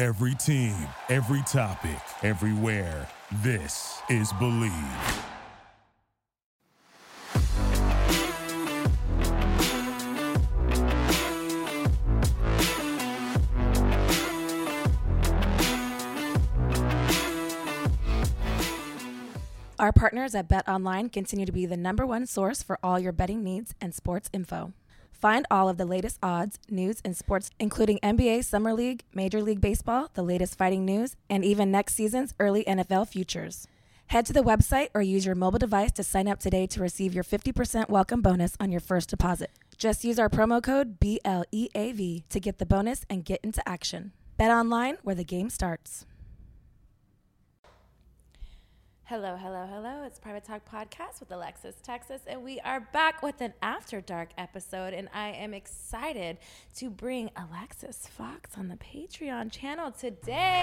Every team, every topic, everywhere. This is Bleav. Our partners at Bet Online continue to be the number one source for all your betting needs and sports info. Find all of the latest odds, news, and sports, including NBA Summer League, Major League Baseball, the latest fighting news, and even next season's early NFL futures. Head to the website or use your mobile device to sign up today to receive your 50% welcome bonus on your first deposit. Just use our promo code BLEAV to get the bonus and get into action. Bet online where the game starts. Hello, hello, hello. It's Private Talk Podcast with Alexis Texas, and we are back with an After Dark episode. And I am excited to bring Alexis Fox on the Patreon channel today.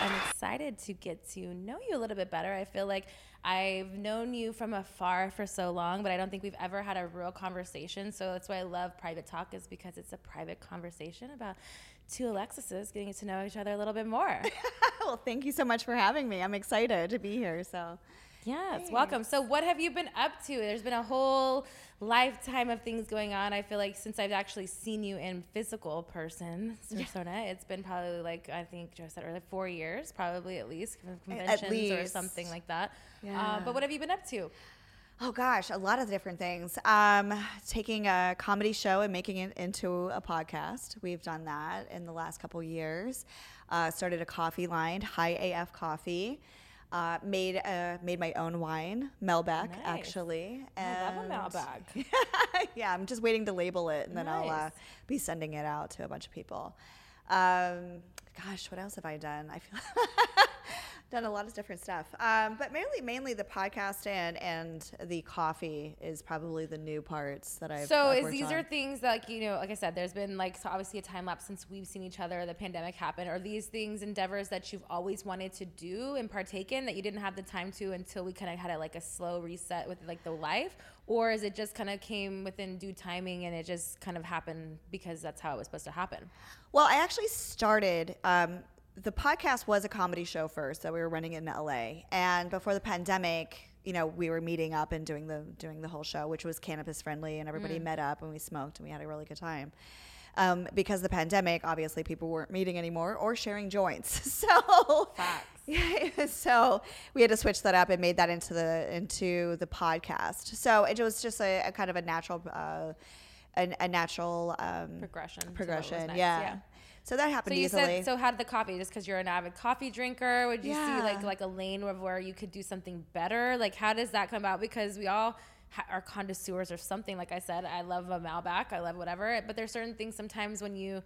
I'm excited to get to know you a little bit better. I feel like I've known you from afar for so long, but I don't think we've ever had a real conversation. So that's why I love private talk is because it's a private conversation about two Alexises getting to know each other a little bit more. well, thank you so much for having me. I'm excited to be here. So Yes, Thanks. welcome. So, what have you been up to? There's been a whole lifetime of things going on. I feel like since I've actually seen you in physical person, persona, yeah. it's been probably like I think Joe said earlier, four years, probably at least conventions at least. or something like that. Yeah. Uh, but what have you been up to? Oh gosh, a lot of different things. Um, taking a comedy show and making it into a podcast. We've done that in the last couple years. Uh, started a coffee line, High AF Coffee. Uh, made uh, made my own wine, Malbec, nice. actually. And I love a Malbec. yeah, I'm just waiting to label it, and then nice. I'll uh, be sending it out to a bunch of people. Um, gosh, what else have I done? I feel done a lot of different stuff. Um, but mainly, mainly the podcast and and the coffee is probably the new parts that I've. So is these on. are things that, like you know, like I said, there's been like so obviously a time lapse since we've seen each other. The pandemic happened. Are these things endeavors that you've always wanted to do and partake in that you didn't have the time to until we kind of had a, like a slow reset with like the life, or is it just kind of came within due timing and it just kind of happened because that's how it was supposed to happen? Well, I actually started. Um, the podcast was a comedy show first that we were running it in LA, and before the pandemic, you know, we were meeting up and doing the doing the whole show, which was cannabis friendly, and everybody mm. met up and we smoked and we had a really good time. Um, because the pandemic, obviously, people weren't meeting anymore or sharing joints. So, yeah, so we had to switch that up and made that into the into the podcast. So it was just a, a kind of a natural, uh, a, a natural um, progression. Progression, yeah. yeah. So that happened so you easily. Said, so how did the coffee? Just because you're an avid coffee drinker, would you yeah. see like like a lane of where you could do something better? Like how does that come about? Because we all ha- are connoisseurs or something. Like I said, I love a Malbec, I love whatever. But there's certain things sometimes when you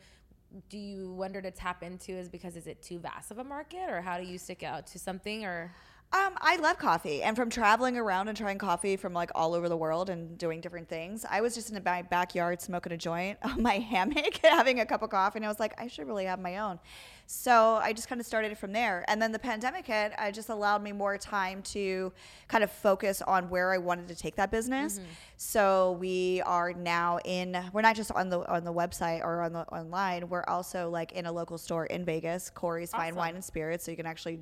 do you wonder to tap into is because is it too vast of a market or how do you stick out to something or um, I love coffee, and from traveling around and trying coffee from like all over the world and doing different things, I was just in my backyard smoking a joint on my hammock, having a cup of coffee, and I was like, I should really have my own. So I just kind of started it from there, and then the pandemic hit. I just allowed me more time to kind of focus on where I wanted to take that business. Mm-hmm. So we are now in. We're not just on the on the website or on the online. We're also like in a local store in Vegas, Khoury's awesome. Fine Wine and Spirits, so you can actually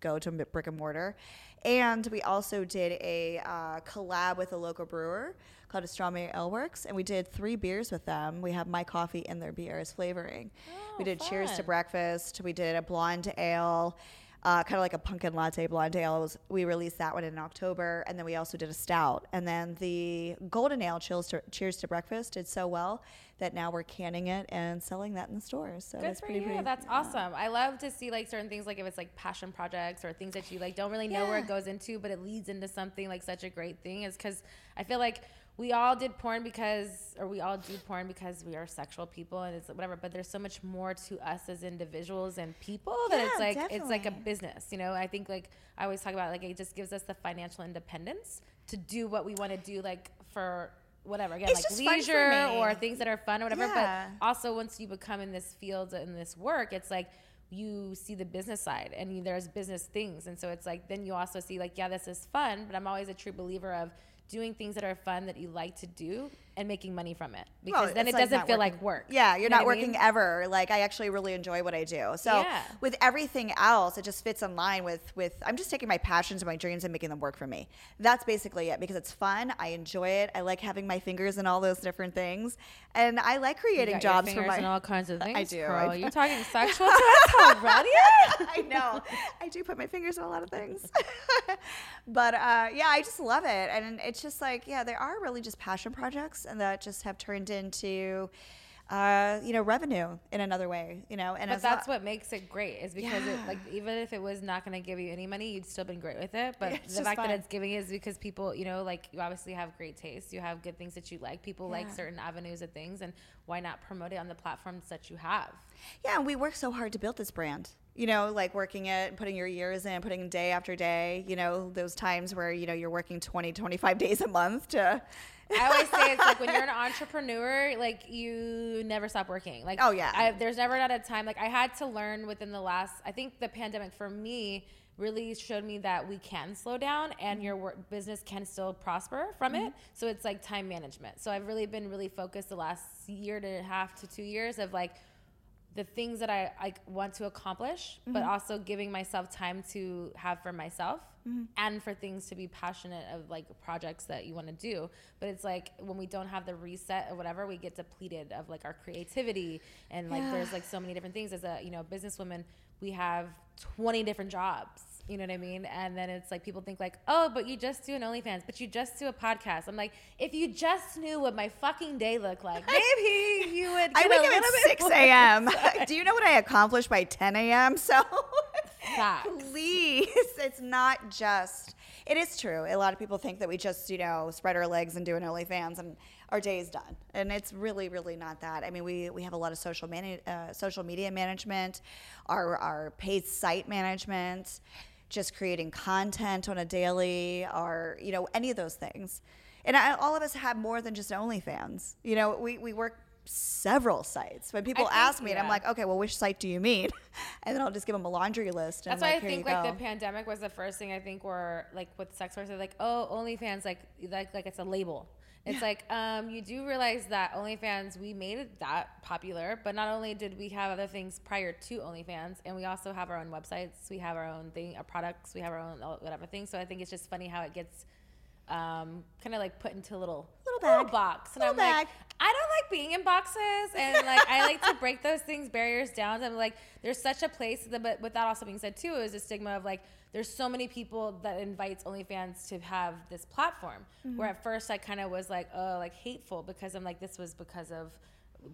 go to brick and mortar. And we also did a uh, collab with a local brewer called Astronomy Ale Works, and we did three beers with them. We have my coffee in their beer as flavoring. we did Cheers to. Breakfast. We did a blonde ale uh, kind of like a pumpkin latte blonde ale. Was, we released that one in October, and then we also did a stout. And then the golden ale, Cheers to, Cheers to Breakfast, did so well that now we're canning it and selling that in the stores. So Good that's for pretty, you. pretty. That's awesome. I love to see like certain things, like if it's like passion projects or things that you like don't really know where it goes into, but it leads into something like such a great thing. Is because I feel like we all did porn because, or we all do porn because we are sexual people and it's whatever. But there's so much more to us as individuals and people that it's Yeah, like it's like a business. You know, I think like I always talk about like it just gives us the financial independence to do what we want to do, like for. Whatever again, It's like just fun for leisure or things that are fun or whatever. Yeah. But also once you become in this field in this work it's like you see the business side and there's business things and so it's like then you also see like yeah this is fun but i'm always a true believer of doing things that are fun that you like to do and making money from it because Well, then it like doesn't feel working- like work Yeah, you're You know not I working mean? ever. Like I actually really enjoy what I do. So Yeah. with everything else, it just fits in line with with. I'm just taking my passions and my dreams and making them work for me. That's basically it because it's fun. I enjoy it. I like having my fingers in all those different things, and I like creating jobs for my. in all kinds of things I do, Pearl. I- you talking sexual to us already I know. I do put my fingers in a lot of things. but uh, yeah, I just love it. And it's just like, yeah, there are really just passion projects and that just have turned into, uh, you know, revenue in another way, you know. And but that's lo- what makes it great is because it like even if it was not going to give you any money you'd still been great with it but Yeah, the fact fun. that it's giving is because people you know like you obviously have great taste you have good things that you like people like certain avenues of things and why not promote it on the platforms that you have Yeah, and we work so hard to build this brand. You know, like working it putting your years in, putting day after day, you know, those times where, you know, you're working 20, 25 days a month to. I always say it's like when you're an entrepreneur, like you never stop working. Like Oh, yeah. I, there's never not a time. Like I had to learn within the last. I think the pandemic for me really showed me that we can slow down and mm-hmm. your work business can still prosper from it. Mm-hmm. So it's like time management. So I've really been really focused the last year and a half to two years of like the things that I, I want to accomplish, but mm-hmm. also giving myself time to have for myself mm-hmm. and for things to be passionate of like projects that you want to do. But it's like when we don't have the reset or whatever, we get depleted of like our creativity and like there's like so many different things. As a you know businesswoman, we have 20 different jobs. You know what I mean? And then it's like people think like, oh, but you just do an OnlyFans, but you just do a podcast. I'm like, if you just knew what my fucking day looked like, maybe you would. I wake up at 6 a.m. Do you know what I accomplished by 10 a.m.? So please, it's not just. It is true. A lot of people think that we just, you know, spread our legs and do an OnlyFans and our day is done. And it's really, really not that. I mean, we, we have a lot of social mani- uh, social media management, our our paid site management, just creating content on a daily, or you know, any of those things. And I, all of us have more than just OnlyFans. You know, we, we work several sites. When people think- ask me, and I'm like, okay, well, which site do you mean? And then I'll just give them a laundry list. And That's like, why I think like go. the pandemic was the first thing I think were like with sex workers, like, oh, OnlyFans, like like like it's a label. It's like um, you do realize that OnlyFans we made it that popular, but not only did we have other things prior to OnlyFans, and we also have our own websites, we have our own thing, our products, we have our own whatever thing. So I think it's just funny how it gets um, kind of like put into a little Little little box, and Little I'm bag. like, I don't like being in boxes, and like I like to break those things barriers down. I'm like, there's such a place, but with that also being said too, is a stigma of like, there's so many people that invites OnlyFans to have this platform. Mm-hmm. Where at first I kind of was like, oh, like hateful because I'm like, this was because of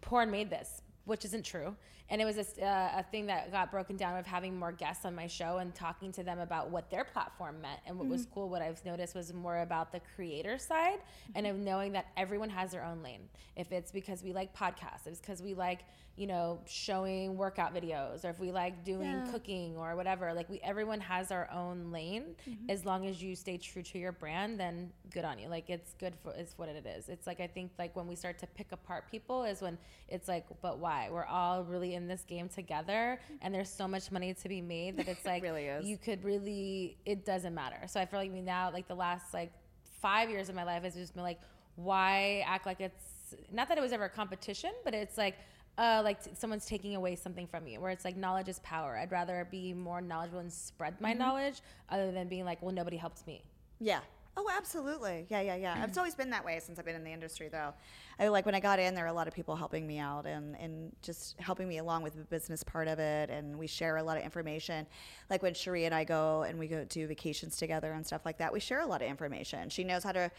porn made this, which isn't true. And it was a, uh, a thing that got broken down of having more guests on my show and talking to them about what their platform meant. And what was cool, what I've noticed was more about the creator side and of knowing that everyone has their own lane. If it's because we like podcasts, if it's because we like, you know, showing workout videos, or if we like doing Yeah. cooking or whatever, like we everyone has our own lane. Mm-hmm. As long as you stay true to your brand, then good on you. Like it's good for it's what it is. It's like I think like when we start to pick apart people is when it's like, but why? We're all really in this game together, mm-hmm. and there's so much money to be made that it's like really is. you could really it doesn't matter. So I feel like me now like the last like five years of my life has just been like, why act like it's not that it was ever a competition, but it's like uh, like t- someone's taking away something from you, where it's like knowledge is power. I'd rather be more knowledgeable and spread my knowledge, other than being like, well, nobody helped me. Yeah. Oh, absolutely. Yeah, yeah, yeah. It's always been that way since I've been in the industry, though. I like when I got in, there were a lot of people helping me out and, and just helping me along with the business part of it. And we share a lot of information. Like when Cherie and I go and we go do vacations together and stuff like that, we share a lot of information. She knows how to,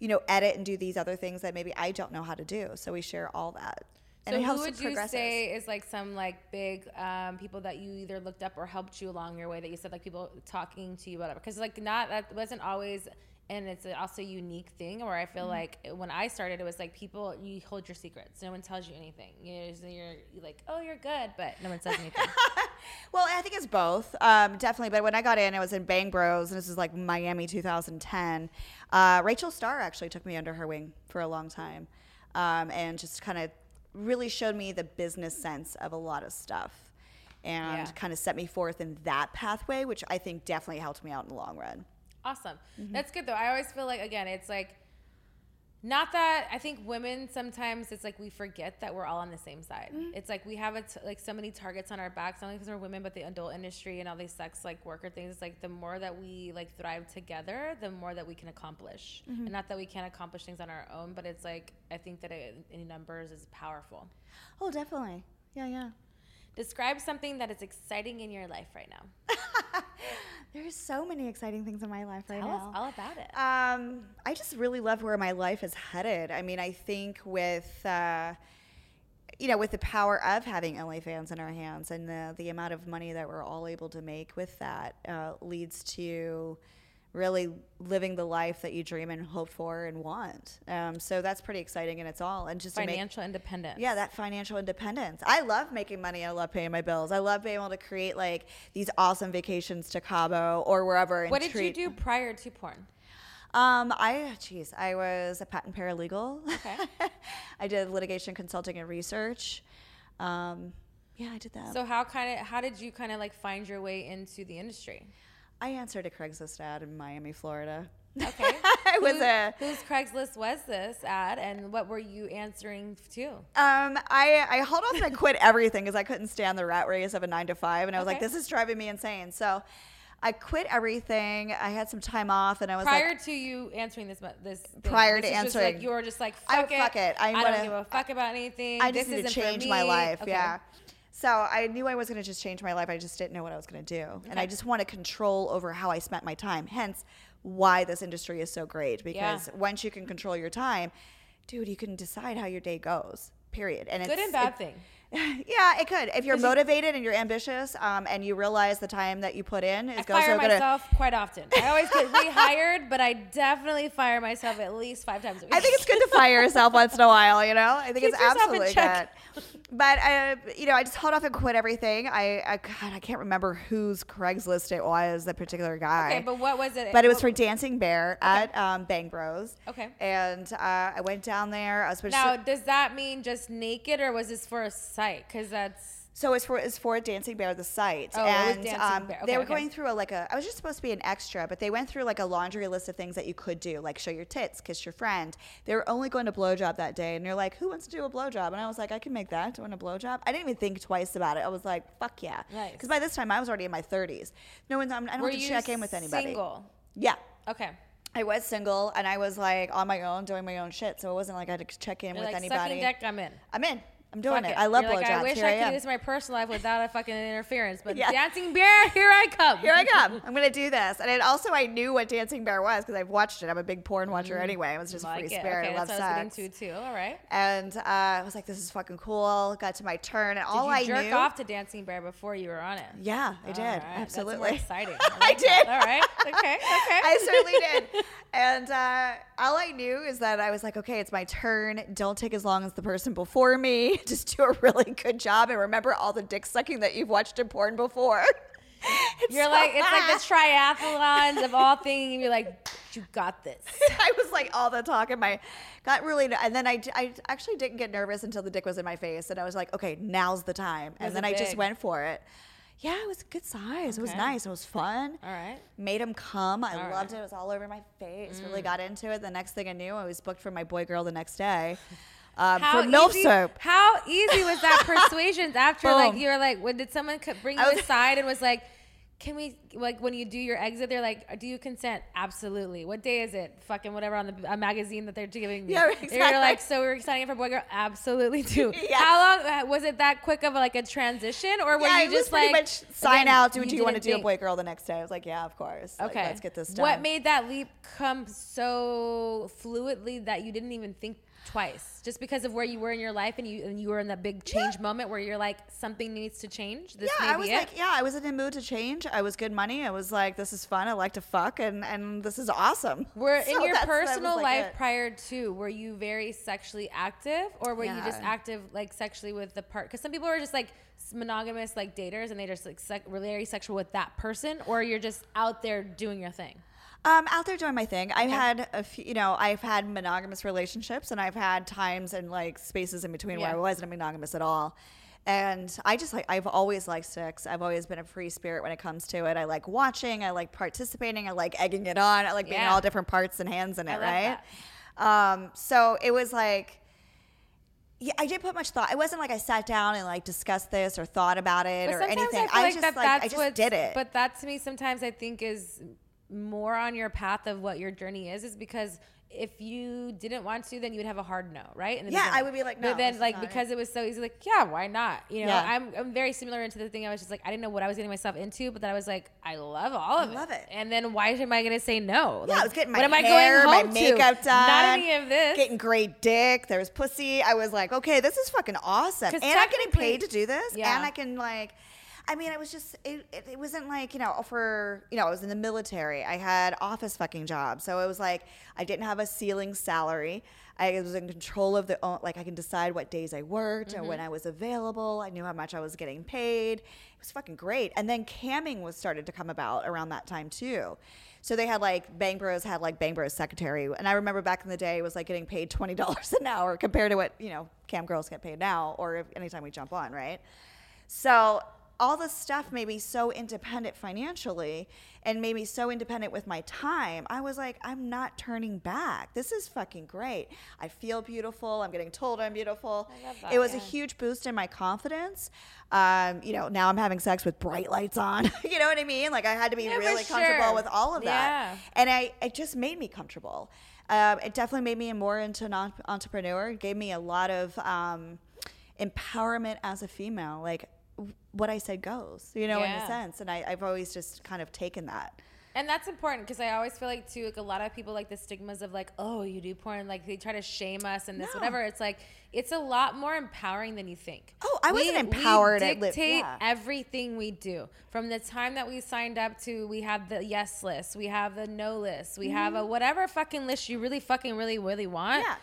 you know, edit and do these other things that maybe I don't know how to do. So we share all that. And so it who helps would with you say is like some like big um, people that you either looked up or helped you along your way that you said like people talking to you whatever because like not that wasn't always and it's also a unique thing where I Mm-hmm. feel like when I started it was like people you hold your secrets no one tells you anything you know, so you're, you're like oh you're good but no one says anything Well, I think it's both, um, definitely. But when I got in, I was in Bang Bros, and this is like Miami 2010. Uh, Rachel Starr actually took me under her wing for a long time, um, and just kind of really showed me the business sense of a lot of stuff, and Yeah. kind of set me forth in that pathway, which I think definitely helped me out in the long run. Awesome. Mm-hmm. That's good though. I always feel like again, it's like not that I think women sometimes it's like we forget that we're all on the same side. Mm-hmm. It's like we have a t- like so many targets on our backs, not only because we're women, but the adult industry and all these sex like worker things. It's like the more that we like thrive together, the more that we can accomplish. Mm-hmm. And not that we can't accomplish things on our own, but it's like I think that it, in numbers is powerful. Oh, definitely. Yeah, yeah. Describe something that is exciting in your life right now. There's so many exciting things in my life right Tell now. us all about it. Um, I just really love where my life is headed. I mean, I think with uh, you know, with the power of having OnlyFans in our hands and the the amount of money that we're all able to make with that uh, leads to really living the life that you dream and hope for and want. Um, so that's pretty exciting in its all. And just to make Financial independence. yeah, that financial independence. I love making money. I love paying my bills. I love being able to create like these awesome vacations to Cabo or wherever. And What did treat- you do prior to porn? Um, I, geez, I was a patent paralegal. Okay. I did litigation consulting and research. Um, yeah, I did that. So how kind of how did you kind of like find your way into the industry? I answered a Craigslist ad in Miami, Florida. Okay. I was Who- a. whose Craigslist was this ad, and what were you answering to? Um, I, I hauled off and I quit everything because I couldn't stand the rat race of a nine to five, and I was like, this is driving me insane. So, I quit everything. I had some time off, and I was Prior like, to you answering this, this thing, Prior this to just like answering. you were just like I- fuck it, fuck it. I I, wanna- don't give a fuck about anything. I just this need to change my life. Okay. Yeah. So I knew I was going to just change my life. I just didn't know what I was going to do. And I just want to control over how I spent my time. Hence why this industry is so great because once you can control your time, dude, you can decide how your day goes. Period. And Good and bad it- thing. yeah, it could. If you're motivated and you're ambitious, um, and you realize the time that you put in is going to I goes fire so gonna- myself quite often. I always get rehired, but I definitely fire myself at least five times a week. I think it's good to fire yourself once in a while, you know? I think Keep it's absolutely good. But, uh, you know, I just held off and quit everything. I, I, God, I can't remember whose Craigslist it was, That particular guy. okay, but what was it? But it was what- for Dancing Bear at um, Bang Bros. Okay. And uh, I went down there. I was Now, to. does that mean just naked, or was this for a site? Because that's So it's for it's for Dancing Bear, the site, Oh, and um, Bear. they were okay. going through a like a. I was just supposed to be an extra, but they went through like a laundry list of things that you could do, like show your tits, kiss your friend. They were only going to blowjob that day, and they're like, "Who wants to do a blowjob?" And I was like, "I can make that. Do you want a blowjob." I didn't even think twice about it. I was like, "Fuck yeah!" Nice. Because by this time I was already in my 30s. No one's. I don't were have to check in with anybody. Single. Yeah. Okay. I was single and I was like on my own doing my own shit, so it wasn't like I had to check in You're with like anybody. sucking dick. I'm in. I'm in. I'm doing Fuck it. I love You're blowjobs. like, I wish Here I I could do this in my personal life without a fucking interference, but Yeah. dancing bear, here I come. Here I come. I'm gonna do this. And it also, I knew what Dancing Bear was because I've watched it. I'm a big porn watcher anyway. It was just like free it. spirit. Okay, I love what I was sex. getting to too. All right. And uh, I was like, this is fucking cool. Got to my turn, and Did all you I jerk knew. off to Dancing Bear before you were on it? yeah, I did. All right, that's more Absolutely. exciting. I like that. did. All right. Okay. Okay. I certainly did. And uh, all I knew is that I was like, okay, it's my turn. Don't take as long as the person before me. Just do a really good job and remember all the dick sucking that you've watched in porn before. It's You're so- like it's like the triathlons of all things. And you're like, you got this. I was like all the talk in my got really and then I, I actually didn't get nervous until the dick was in my face and I was like okay now's the time and Was then I just went for it yeah it was a good size it was nice it was fun All right. made him come I All loved right. Mm. it it was all over my face really got into it the next thing I knew I was booked for my boy girl the next day Um, How for milk easy, soap. How easy was that persuasion after like you were like when did someone bring you was- aside and was like can we like when you do your exit they're like do you consent absolutely what day is it fucking whatever on the a magazine that they're giving me Yeah, you're exactly. like so we're signing up for boy girl absolutely too Yeah. how long uh, was it that quick of a, like a transition or were yeah, you just like much sign again, out. Do, do you want to do a boy girl the next day? I was like, yeah, of course. Like, Okay. let's get this done. What made that leap come so fluidly that you didn't even think twice? Just because of where you were in your life and you and you were in that big change moment where you're like something needs to change. This yeah, I was it. like, yeah, I was in a mood to change. I was good money. I was like, this is fun. I like to fuck, and and this is awesome. Were So in your that's- that was, personal like, life it. prior to, were you very sexually active, or were you just active like sexually with the part? Because some people are just like monogamous, like daters, and they just like sec- were very sexual with that person, or you're just out there doing your thing. Um, out there doing my thing. I've had a few, you know, I've had monogamous relationships, and I've had times and like spaces in between where I wasn't monogamous at all. And I just like I've always liked sex. I've always been a free spirit when it comes to it. I like watching. I like participating. I like egging it on. I like being Yeah. all different parts and hands in it. right. Um, so it was like. Yeah, I didn't put much thought. It wasn't like I sat down and like discussed this or thought about it or anything. I, feel like just that like I just did it. But that to me sometimes I think is more on your path of what your journey is, is because if you didn't want to, then you would have a hard no, right? In the Yeah, I would be like, no, But then, like, not it. because it was so easy, like, yeah, why not? You know, Yeah. I'm, I'm very similar into the thing. I was just like, I didn't know what I was getting myself into, but then I was like, I love all of it. love it. And then why am I going to say no? Yeah, Like, I was getting my what am hair, I going my home to? makeup done. Not any of this. Getting great dick. There was pussy. I was like, okay, this is fucking awesome. And I'm getting paid to do this. Yeah. And I can like, I mean, it was just, it, it, it wasn't like, you know, for, you know, I was in the military. I had office fucking jobs. So it was like, I didn't have a ceiling salary. I was in control of the, own- like, I can decide what days I worked and Mm-hmm. when I was available. I knew how much I was getting paid. It was fucking great. And then camming was started to come about around that time too. So they had like Bang Bros had like Bang Bros secretary, and I remember back in the day it was like getting paid twenty dollars an hour compared to what you know cam girls get paid now, or if, anytime we jump on, right? So all this stuff made me so independent financially and made me so independent with my time. I was like, I'm not turning back. This is fucking great. I feel beautiful. I'm getting told I'm beautiful. that, it was a huge boost in my confidence. Um, you know, now I'm having sex with bright lights on. you know what I mean? Like I had to be Yeah, really comfortable with all of that. Yeah. And I, it just made me comfortable. Um, it definitely made me more into an entrepreneur. It gave me a lot of um, empowerment as a female. Like what I said goes, you know, in a sense. And I, I've always just kind of taken that. And that's important because I always feel like too, like a lot of people like the stigmas of like, oh, you do porn, like they try to shame us and this, No. whatever. It's like it's a lot more empowering than you think. Oh, I wasn't empowered We at li- dictate yeah. everything we do from the time that we signed up to. We have the yes list, we have the no list, we have a whatever fucking list you really fucking really really want Mm-hmm. Yeah.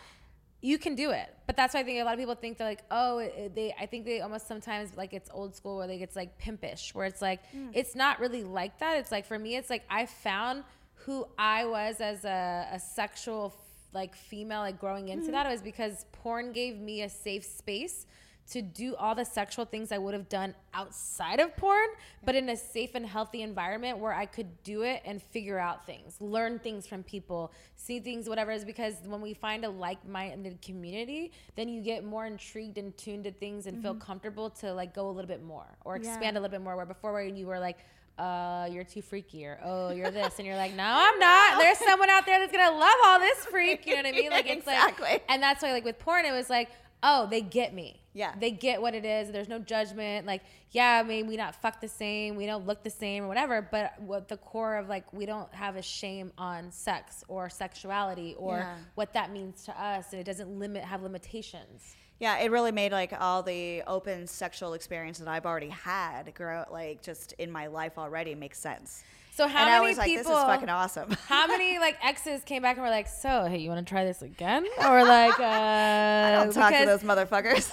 You can do it. But that's why I think a lot of people think they're like, oh, it, it- they. I think they almost sometimes like it's old school where they it's like pimpish, where it's like Mm. it's not really like that. It's like for me, it's like I found who I was as a, a sexual like female, like growing into Mm-hmm. that was because porn gave me a safe space to do all the sexual things I would have done outside of porn, but in a safe and healthy environment where I could do it and figure out things, learn things from people, see things, whatever it is. Because when we find a like minded community, then you get more intrigued and tuned to things and feel comfortable to like go a little bit more or expand Mm-hmm. Yeah. a little bit more. Where before, where you were like, uh, you're too freaky, or oh, you're this, and you're like, no, I'm not. There's someone out there that's gonna love all this freak. You know what I mean? Like it's Exactly. like, and that's why like with porn, it was like, oh, they get me. Yeah. They get what it is. There's no judgment. Like, yeah, maybe we not fuck the same, we don't look the same or whatever, but what the core of like we don't have a shame on sex or sexuality or Yeah. what that means to us and it doesn't limit have limitations. Yeah, it really made like all the open sexual experience that I've already had grow like just in my life already makes sense. So how and I many was like, people this is fucking awesome. How many like exes came back and were like, "So, hey, you want to try this again?" Or like, uh, I don't talk to those motherfuckers.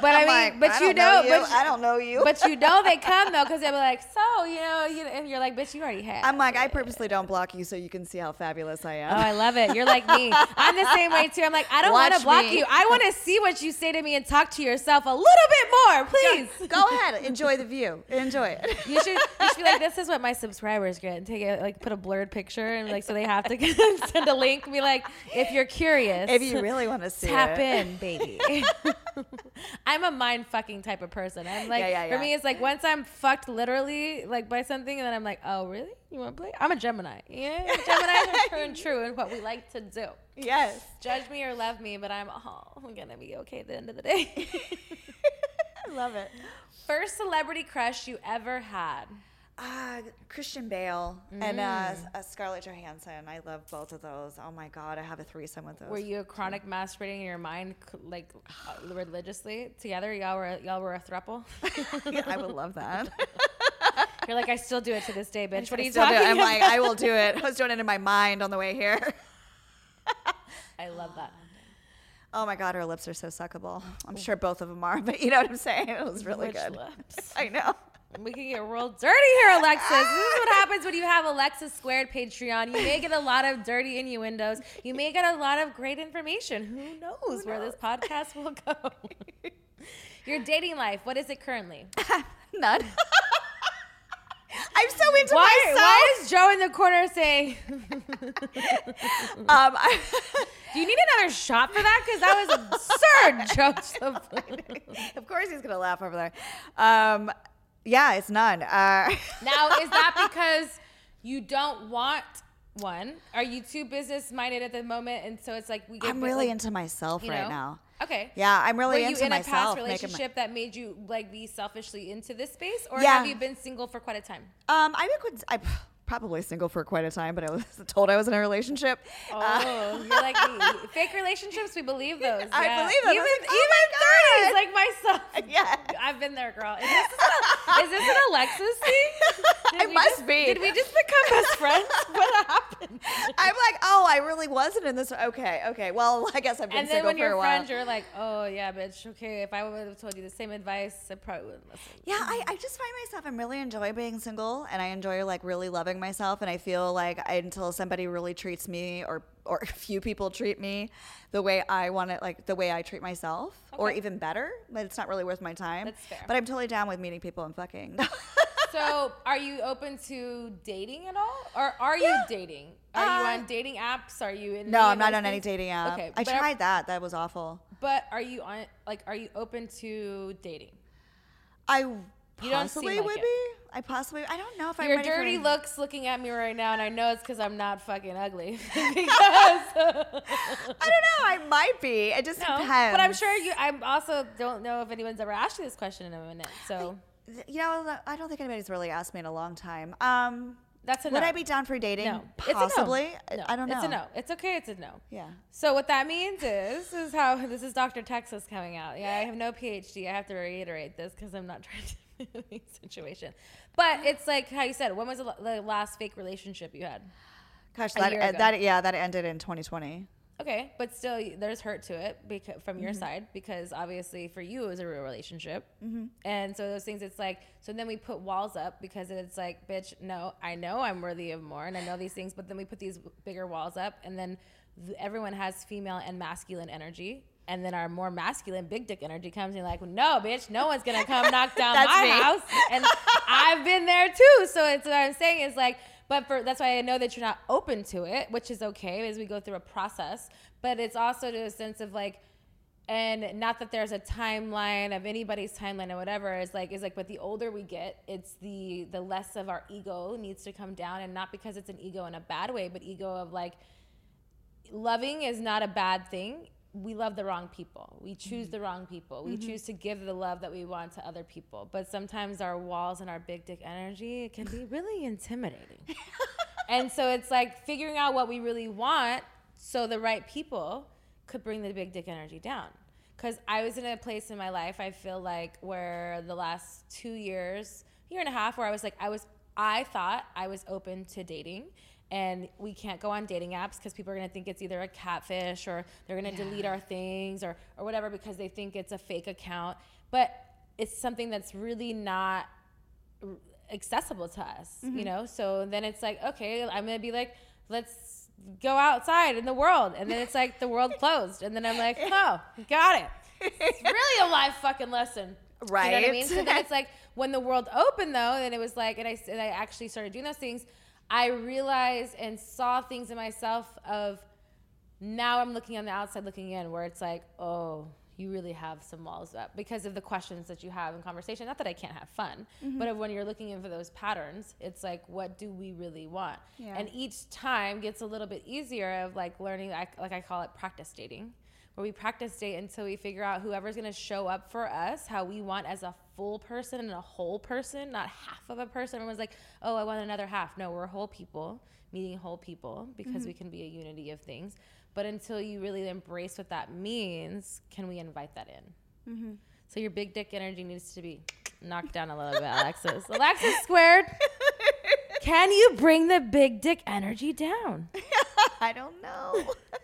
But I mean, like, but I you don't know, you. but I don't know you. but you know they come though because they'll be like, so you know, you and you're like, bitch, you already had. I'm like, I purposely don't block you so you can see how fabulous I am. Oh. I love it. You're like me. I'm the same way too. I'm like, I don't want to block me. you. I want to see what you say to me and talk to yourself a little bit more, please. Go ahead, enjoy the view. Enjoy it. You should, you should be like, this is what my subscribers And take it, like, put a blurred picture, and like, so they have to send a link. Be like, if you're curious, If you really want to see tap it. in, baby. I'm a mind fucking type of person. I'm like, Yeah, yeah, for me, it's like once I'm fucked literally, like by something, and then I'm like, oh, really? You want to play? I'm a Gemini. Yeah, Gemini are true and true in what we like to do. Yes. Judge me or love me, but I'm oh, I'm gonna be okay at the end of the day. I love it. First celebrity crush you ever had? Uh, Christian Bale and uh, Mm. uh, Scarlett Johansson. I love both of those. Oh my God, I have a threesome with those. Were you a chronic masturbating in your mind, like uh, religiously together? Y'all were y'all were a throuple. I would love that. You're like, I still do it to this day, bitch. What are you talking. I'm about? like, I will do it. I was doing it in my mind on the way here. I love that. Oh my God, her lips are so suckable. I'm sure both of them are, but you know what I'm saying? It was really Which good. lips? I know. We can get real dirty here, Alexis. This is what happens when you have Alexis Squared Patreon. You may get a lot of dirty innuendos. You may get a lot of great information. Who knows where this podcast will go? Your dating life, what is it currently? None. I'm so into Why, myself. why is Joe in the corner saying, Um, I, Do you need another shot for that? Because that was absurd, Joseph. of course, he's gonna laugh over there. Um, yeah, it's none. Uh, now, is that because you don't want one? Are you too business minded at the moment, and so it's like we get I'm really like, into myself right know? now. Okay. Yeah, I'm really Were you into in a past making my- relationship that made you like be selfishly into this space, or Yeah. have you been single for quite a time? Um, I've been I'm probably single for quite a time, but I was told I was in a relationship. Uh, Oh, you're like fake relationships. We believe those. I yeah. believe them. Even like, oh even 30s, like myself. Yeah. I've been there, girl. Is this, a, is this an Alexis thing? Did It must just- be. Did we just become best friends? What happened? I'm like, oh, I really wasn't in this. Okay, okay. Well, I guess I've been And then single when for a you're while. friends, you're like, oh yeah, bitch. Okay, if I would have told you the same advice, I probably wouldn't listen. Yeah, I, I just find myself, I'm really enjoy being single and I enjoy like really loving myself. And I feel like I, until somebody really treats me or, or a few people treat me the way I want it, like the way I treat myself or even better, but it's not really worth my time. That's fair. But I'm totally down with meeting people and fucking. So, are you open to dating at all, or are you dating? Are you Uh, on dating apps? Are you in? no, I'm not on any dating app. Okay, I are- tried that. That was awful. But are you on? Like, are you open to dating? I don't seem possibly like would it. be. I possibly, I don't know if I'm Your for dirty any- looks looking at me right now, and I know it's because I'm not fucking ugly. because I don't know. I might be. It just no, depends. but I'm sure you. I also don't know if anyone's ever asked you this question in a minute. So You know, I don't think anybody's really asked me in a long time. Um, that's a no. would. I be down for dating? no. Possibly. It's a no. I don't know. It's a no. It's okay. It's a no. Yeah. So what that means is, this is how this is Dr. Texas coming out. Yeah, I have no PhD. I have to reiterate this because I'm not trying to situation. But it's like how you said. When was the the last fake relationship you had? Gosh, that uh, that yeah, that ended in 2020. Okay, but still, there's hurt to it because, from Mm-hmm. your side because obviously for you it was a real relationship, mm-hmm. and so those things. It's like so then we put walls up because it's like, bitch, no, I know I'm worthy of more, and I know these things, but then we put these bigger walls up, and then th- everyone has female and masculine energy. And then our more masculine big dick energy comes and like, no, bitch, no one's gonna come knock down my me. house. And I've been there too. So it's what I'm saying is like, but for that's why I know that you're not open to it, which is okay as we go through a process. But it's also to a sense of like, and not that there's a timeline of anybody's timeline or whatever. It's like it's like, but the older we get, it's the the less of our ego needs to come down, and not because it's an ego in a bad way, but ego of like loving is not a bad thing. We love the wrong people. We choose mm-hmm. the wrong people. We mm-hmm. choose to give the love that we want to other people. But sometimes our walls and our big dick energy can be really intimidating. and so it's like figuring out what we really want so the right people could bring the big dick energy down. Because I was in a place in my life, I feel like, where the last two years, year and a half, where I was like, I was, I thought I was open to dating. And we can't go on dating apps because people are going to think it's either a catfish or they're going to delete our things or, or whatever because they think it's a fake account. But it's something that's really not accessible to us, Mm-hmm. you know? So then it's like, okay, I'm going to be like, let's go outside in the world. And then it's like the world closed. And then I'm like, oh, got it. It's really a live fucking lesson. Right. You know what I mean? So then it's like when the world opened though, and it was like, and I, and I actually started doing those things, I realized and saw things in myself of now I'm looking on the outside looking in where it's like, oh, you really have some walls up because of the questions that you have in conversation. Not that I can't have fun, Mm-hmm. but of when you're looking in for those patterns, it's like, what do we really want? Yeah. And each time gets a little bit easier of like learning, like I call it practice dating, where we practice date until we figure out whoever's going to show up for us, how we want as a full person and a whole person, not half of a person. Everyone's like, oh, I want another half. No, we're whole people, meeting whole people because we mm-hmm. can be a unity of things. But until you really embrace what that means, can we invite that in? Mm-hmm. So your big dick energy needs to be knocked down a little bit, Alexis. Alexis squared. Can you bring the big dick energy down? I don't know.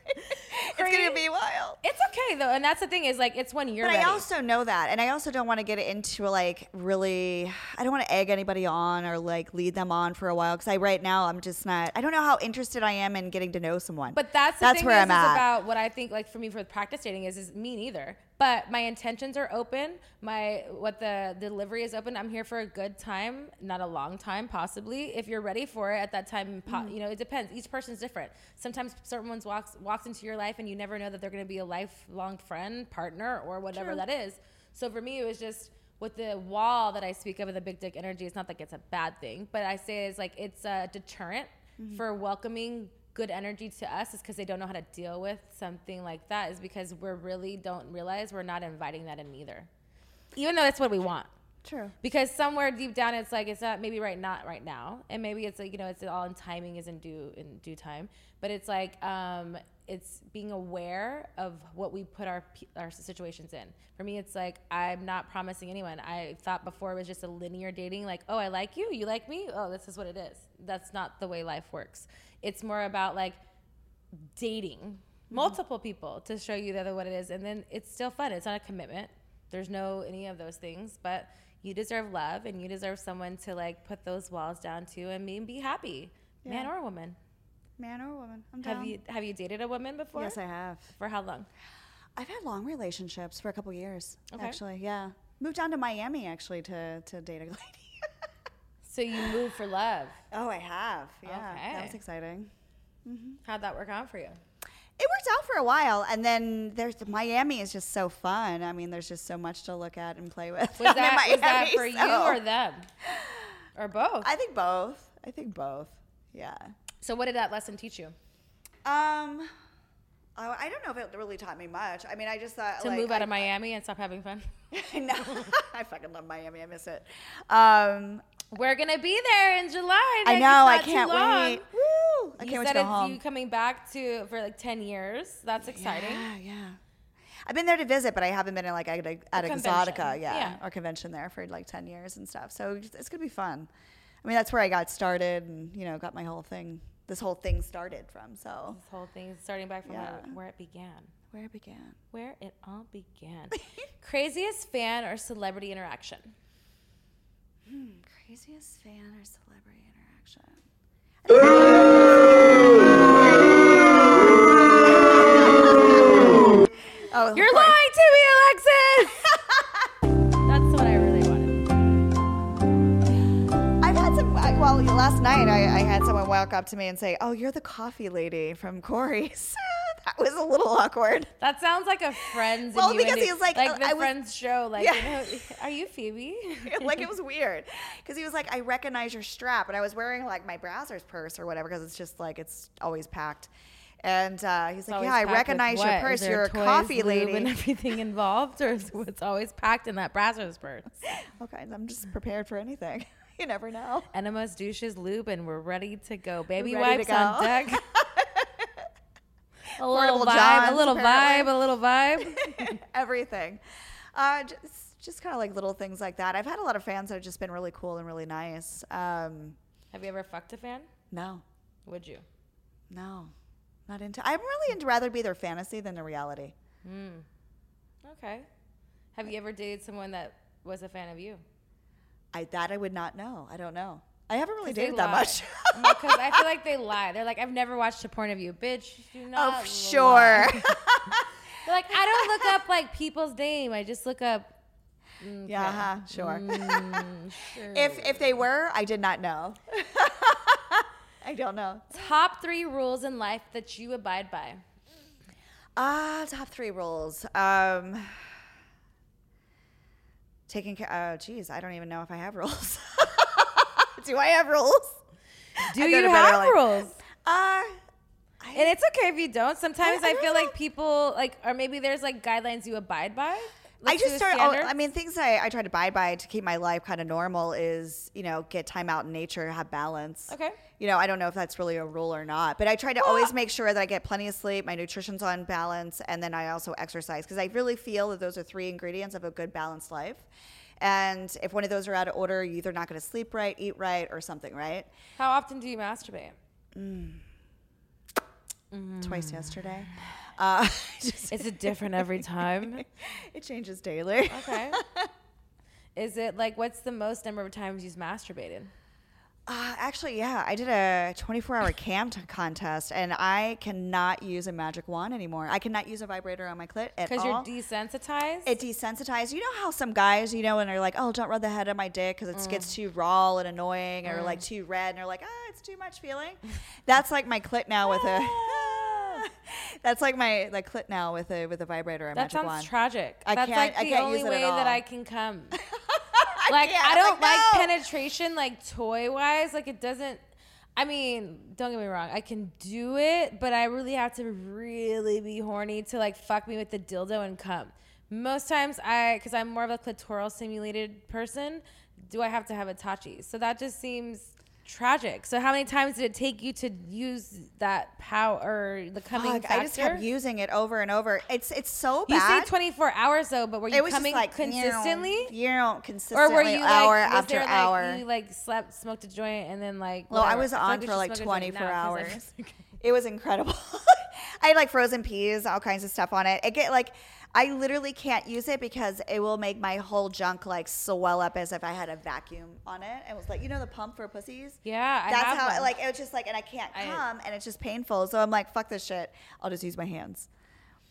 it's gonna be wild. It's okay though, and that's the thing is like it's when you're But ready. I also know that, and I also don't want to get into like really. I don't want to egg anybody on or like lead them on for a while because I right now I'm just not. I don't know how interested I am in getting to know someone. But that's the that's thing where is, I'm is at. about what I think like for me for practice dating is is me neither. But my intentions are open. My what the delivery is open. I'm here for a good time, not a long time, possibly. If you're ready for it at that time, po- Mm-hmm. you know, it depends. Each person's different. Sometimes someone walks walks into your life and you never know that they're going to be a lifelong friend, partner, or whatever that is. So for me, it was just with the wall that I speak of the big dick energy. It's not like it's a bad thing, but I say it's like it's a deterrent Mm-hmm. for welcoming good energy to us is because they don't know how to deal with something like that is because we're really don't realize we're not inviting that in either. Even though that's what we want. True. because somewhere deep down it's like it's not maybe right not right now. And maybe it's like you know it's all in timing is in due in due time. But it's like um it's being aware of what we put our our situations in. For me it's like i'm not promising anyone. I thought before it was just a linear dating like oh i like you you like me? Oh this is what it is. That's not the way life works it's more about like dating mm-hmm. multiple people to show you the other what it is and then it's still fun it's not a commitment there's no any of those things but you deserve love and you deserve someone to like put those walls down to and be, be happy man or woman Man or woman? I'm have down. you have you dated a woman before Yes, I have. for how long I've had long relationships for a couple years. Okay. Actually, yeah. Moved down to Miami actually to to date a lady. So you moved for love oh, I have. Yeah, that was exciting. how'd that work out for you It worked out for a while, and then there's Miami is just so fun. I mean, there's just so much to look at and play with. was that, was that Miami, for you or them or both I think both. I think both. Yeah. so what did that lesson teach you Um, I, I don't know if it really taught me much. I mean, I just thought to like, move out I, of miami and stop having fun no, I fucking love Miami. I miss it. Um, We're gonna be there in July. I know. I It's not too can't wait. Woo! I You can't wait said to go it's home. you coming back to for like ten years. That's exciting. Yeah, yeah. I've been there to visit, but I haven't been in like at, a- at Exxxotica, yeah, Yeah. our convention there for like ten years and stuff. So it's, it's gonna be fun. I mean, that's where I got started, and you know, got my whole thing. This whole thing started from. So This whole thing is starting back from Yeah. where, where it began. where it began. Where it all began. Craziest fan or celebrity interaction. Hmm, Craziest fan or celebrity interaction? oh, You're lying to me, Alexis. That's what I really wanted. I've had some. I- Well, last night I, I had someone walk up to me and say, "Oh, you're the coffee lady from Khoury's." that was a little awkward. That sounds like a Friends. Well, because he was like, like uh, the I was- Friends show. Like, Yeah. you know, are you Phoebe? like it was weird because he was like, "I recognize your strap," and I was wearing like my Brazzers purse or whatever because it's just like it's always packed. And uh, he's like, "Yeah, I recognize your purse. You're a toys, coffee lady." and everything involved, or is what's always packed in that Brazzers purse? okay, I'm just prepared for anything. you never know. Enemas, douches, lube, and we're ready to go. Baby wipes to on deck. A little Portable vibe, a little apparently. vibe, a little vibe. everything. Uh, just just kind of like little things like that. I've had a lot of fans that have just been really cool and really nice. Um, Have you ever fucked a fan? no, Would you? No, not into. I'm really into rather be their fantasy than the reality. Hmm. Okay. Have you ever dated someone that was a fan of you? I that I would not know. I don't know. I haven't really dated that much. Because I feel like they lie. They're like, I've never watched a porn of you, bitch. Do not oh, sure. They're like, I don't look up like people's name. I just look up. Yeah, uh-huh, sure. Mm, sure. If if they were, I did not know. I don't know. Top three rules in life that you abide by. Ah, top three rules. Um, taking care. Oh, geez, I don't even know if I have rules. Do I have rules? Do I you have early. rules? Uh, And it's okay if you don't. Sometimes I I, don't feel know. like people like, or maybe there's like guidelines you abide by. Like I just to a start. oh. I mean, things I, I try to abide by to keep my life kind of normal is, you know, get time out in nature, have balance. Okay. You know, I don't know if that's really a rule or not, but I try to always make sure that I get plenty of sleep, my nutrition's on balance, and then I also exercise because I really feel that those are three ingredients of a good balanced life. And if one of those are out of order, you're either not going to sleep right, eat right, or something, right? How often do you masturbate? Twice yesterday. Uh, just- Is it different every time? it changes daily. Okay. Is it like what's the most number of times you've masturbated? Uh, actually, yeah, I did a 24 hour cam t- contest, and I cannot use a magic wand anymore. I cannot use a vibrator on my clit at all. Because you're desensitized. it desensitized. You know how some guys, you know, and they're like, "Oh, don't rub the head on my dick because it gets too raw and annoying, or like too red," and they're like, "Ah, it's too much feeling." That's like my clit now with a. That's like my like clit now with a with a vibrator and that magic sounds wand. tragic. I That's can't- like I the can't only use it at way that. I can come. like can't. I don't like, like no. penetration like toy wise. Like it doesn't. I mean, don't get me wrong. I can do it, but I really have to really be horny to like fuck me with the dildo and come. Most times, I because I'm more of a clitoral stimulated person. Do I have to have a tachi? So that just seems tragic. So how many times did it take you to use that power or the coming Fuck, factor? I just kept using it over and over. It's it's so bad. you say 24 hours though, but were you coming like consistently? You know, consistently, or were you like, hour was after like, hour. you like slept, smoked a joint, and then like. Well, I was on we for like smoke a joint 24 now, 'cause I- hours. It was incredible. I had like frozen peas, all kinds of stuff on it. It get like I literally can't use it because it will make my whole junk like swell up as if I had a vacuum on it. It was like you know the pump for pussies. yeah, I That's have how one. like it was just like and I can't I- come and it's just painful. So I'm like fuck this shit. I'll just use my hands.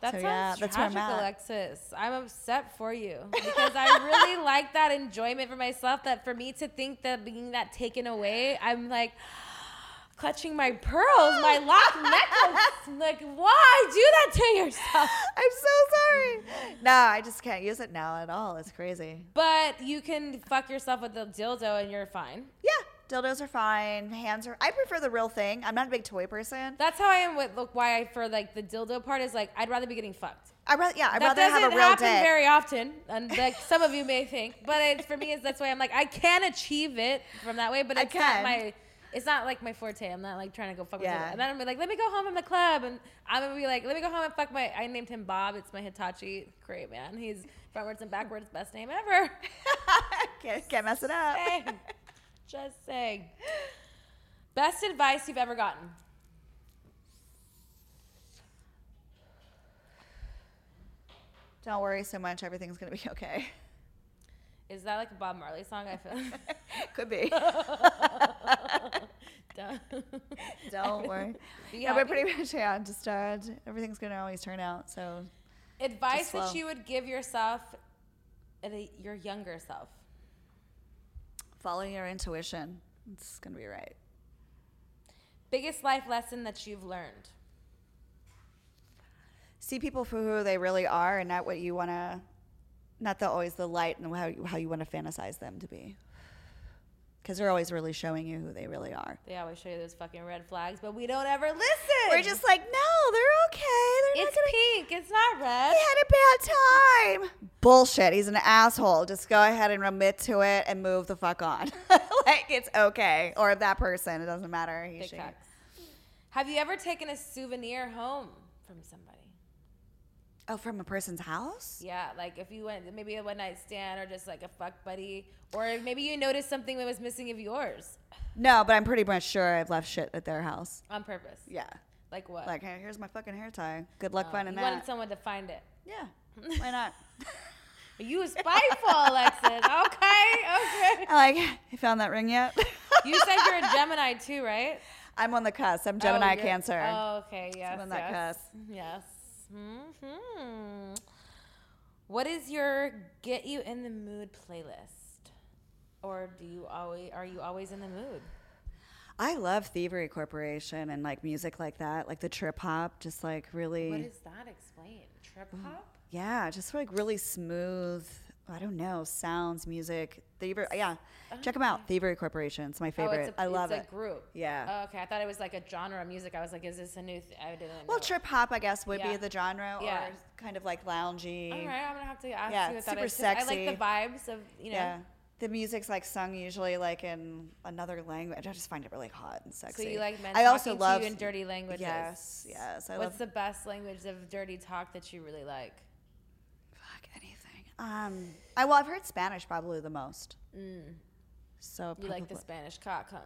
That So, sounds yeah, that's where I'm tragic. Alexis. I'm upset for you because I really like that enjoyment for myself. That for me to think that being that taken away, I'm like clutching my pearls, my lock necklace. Like, why do that to yourself? I'm so sorry. No, I just can't use it now at all. It's crazy. But you can fuck yourself with the dildo and you're fine. Yeah, dildos are fine. Hands are. I prefer the real thing. I'm not a big toy person. That's how I am with look why I for like the dildo part is like I'd rather be getting fucked. I rather yeah. I'd that rather doesn't have a real happen dick. very often, and like some of you may think, but it, for me, is that's why I'm like I can achieve it from that way, but I it's not my. It's not like my forte. I'm not like trying to go fuck with Yeah. it. And then I'm gonna be like, let me go home in the club, and I'm gonna be like, let me go home and fuck my. I named him Bob. It's my Hitachi. Great man. He's frontwards and backwards. Best name ever. can't, can't mess it up. Saying. Just saying. Best advice you've ever gotten. Don't worry so much. Everything's gonna be okay. Is that like a Bob Marley song? I feel. Could be. Done. Don't worry. Yeah, but pretty much, yeah. Just uh, everything's gonna always turn out. So Advice that you would give yourself, at a, your younger self. Follow your intuition. It's gonna be right. Biggest life lesson that you've learned. See people for who they really are, and not what you want to, not the always the light and how you, how you want to fantasize them to be. Because they're always really showing you who they really are. They always show you those fucking red flags, but we don't ever listen. We're just like, no, they're okay. They're it's not gonna. pink. It's not red. He had a bad time. Bullshit. He's an asshole. Just go ahead and admit to it and move the fuck on. like it's okay. Or that person. It doesn't matter. He. Have you ever taken a souvenir home from somebody? Oh, from a person's house? Yeah, like if you went maybe a one night stand or just like a fuck buddy, or maybe you noticed something that was missing of yours No, but I'm pretty much sure I've left shit at their house. on purpose. Yeah. Like what? Like, hey, here's my fucking hair tie. Good luck Oh, finding you that. wanted someone to find it. yeah. Why not? You spiteful, Alexis. Okay, okay. I like, you found that ring yet? You said you're a Gemini too, right? I'm on the cusp. I'm Gemini Oh, Cancer. Oh, okay. Yes. on that yes. cusp. Yes. Hmm What is your get you in the mood playlist? Or do you always are you always in the mood? I love Thievery Corporation and like music like that, like the trip hop, just like really. What is that? Explain. Trip hop? Yeah, just like really smooth. I don't know sounds, music. Thievery, yeah. Check them out. Thievery Corporation. It's my favorite. Oh, it's a, I love it's it. a group. Yeah. Oh, okay, I thought it was like a genre of music. I was like, is this a new? Th- I didn't. well, know. trip hop, I guess, would Yeah. be the genre, Yeah. or kind of like loungy. All right, I'm gonna have to ask Yeah, you what it's that super is, 'cause I like the vibes of you know. Yeah. The music's like sung usually like in another language. I just find it really hot and sexy. So you like men I also love to you in dirty languages? Yes, yes. I What's love the best language of dirty talk that you really like? Um, I well, I've heard Spanish probably the most. So You like the Spanish cock, huh?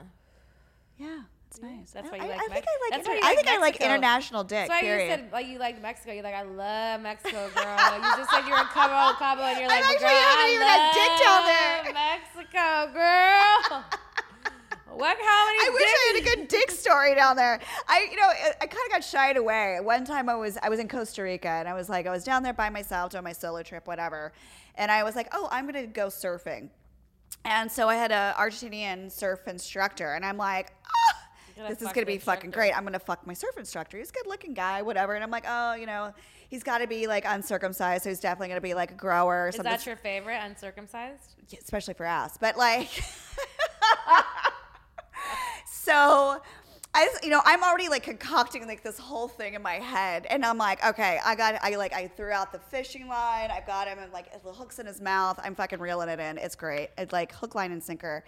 Yeah, it's nice. That's I, why you I- like I Mex- think I like. inter- I like think I like international dick. That's why period. you said like you like Mexico. You're like I love Mexico, girl. you just said you're in Cabo Cabo, and you're like, I'm girl, actually haven't I even dick down there." love Mexico, girl. what? How many? I wish I had a good dick story down there. I, you know, I, I kind of got shied away. One time I was, I was in Costa Rica and I was like, I was down there by myself doing my solo trip, whatever. And I was like, oh, I'm gonna go surfing. And so I had a Argentinian surf instructor, and I'm like, ah, this is gonna be fucking instructor. great. I'm gonna fuck my surf instructor. He's a good looking guy, whatever. And I'm like, oh, you know, he's got to be like uncircumcised, so he's definitely gonna be like a grower or Is something. that your favorite, uncircumcised? especially for ass. But like, so I, you know, I'm already like concocting like this whole thing in my head, and I'm like, okay, I got, I like, I threw out the fishing line, I've got him, and like the hooks in his mouth, I'm fucking reeling it in. It's great. It's like hook, line, and sinker.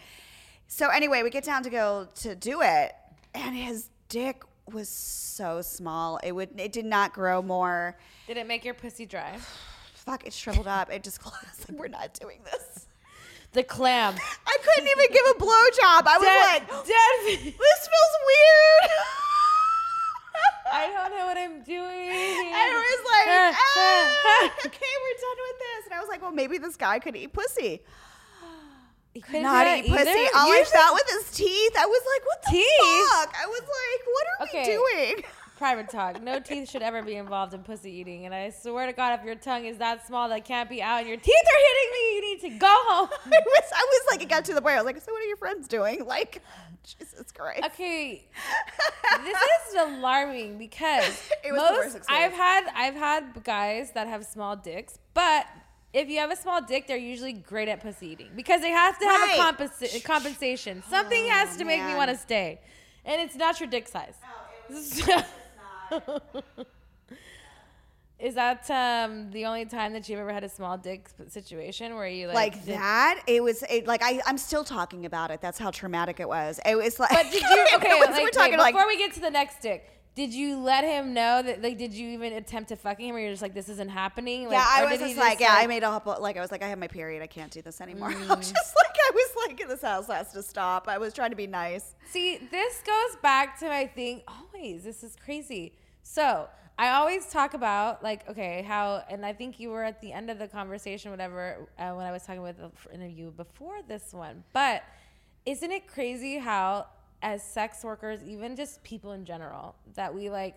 So anyway, we get down to go to do it, and his dick was so small. It would, it did not grow more. Did it make your pussy dry? Fuck, it shriveled up. It just closed. Like, we're not doing this. The clam. I couldn't even give a blowjob. I was Dead- like, dead. this feels weird. I don't know what I'm doing. And it was like, ah, okay, we're done with this. And I was like, well, maybe this guy could eat pussy. You couldn't Not eat pussy. All You I just- with his teeth, I was like, what the Teeth? fuck? I was like, what are Okay. we doing? Private talk. No teeth should ever be involved in pussy eating. And I swear to God, if your tongue is that small that can't be out and your teeth are hitting me, you need to go home. I was, I was like, it got to the point. I was like, so what are your friends doing? Like, Jesus Christ. Okay, this is alarming because It was the most. I've had I've had guys that have small dicks, but if you have a small dick, they're usually great at pussy eating because they have to have Right. a compensa- compensation. Something has oh, to make me want to stay, and it's not your dick size. Oh, Is that um, the only time that you've ever had a small dick situation where you like, like that it was it, like I, i'm still talking about it that's how traumatic it was it was like But did you? Okay, like, we're talking wait, like before we get to the next dick, did you let him know that? Like, did you even attempt to fucking him, or you're just like, this isn't happening? Like, yeah i was just like yeah i made a couple like i was like i have my period i can't do this anymore i Mm. was just like i was like this house has to stop i was trying to be nice See, this goes back to my thing. Always, this is crazy. So I always talk about like, okay, how, and I think you were at the end of the conversation, whatever, uh, when I was talking with the interview before this one, but isn't it crazy how as sex workers, even just people in general, that we like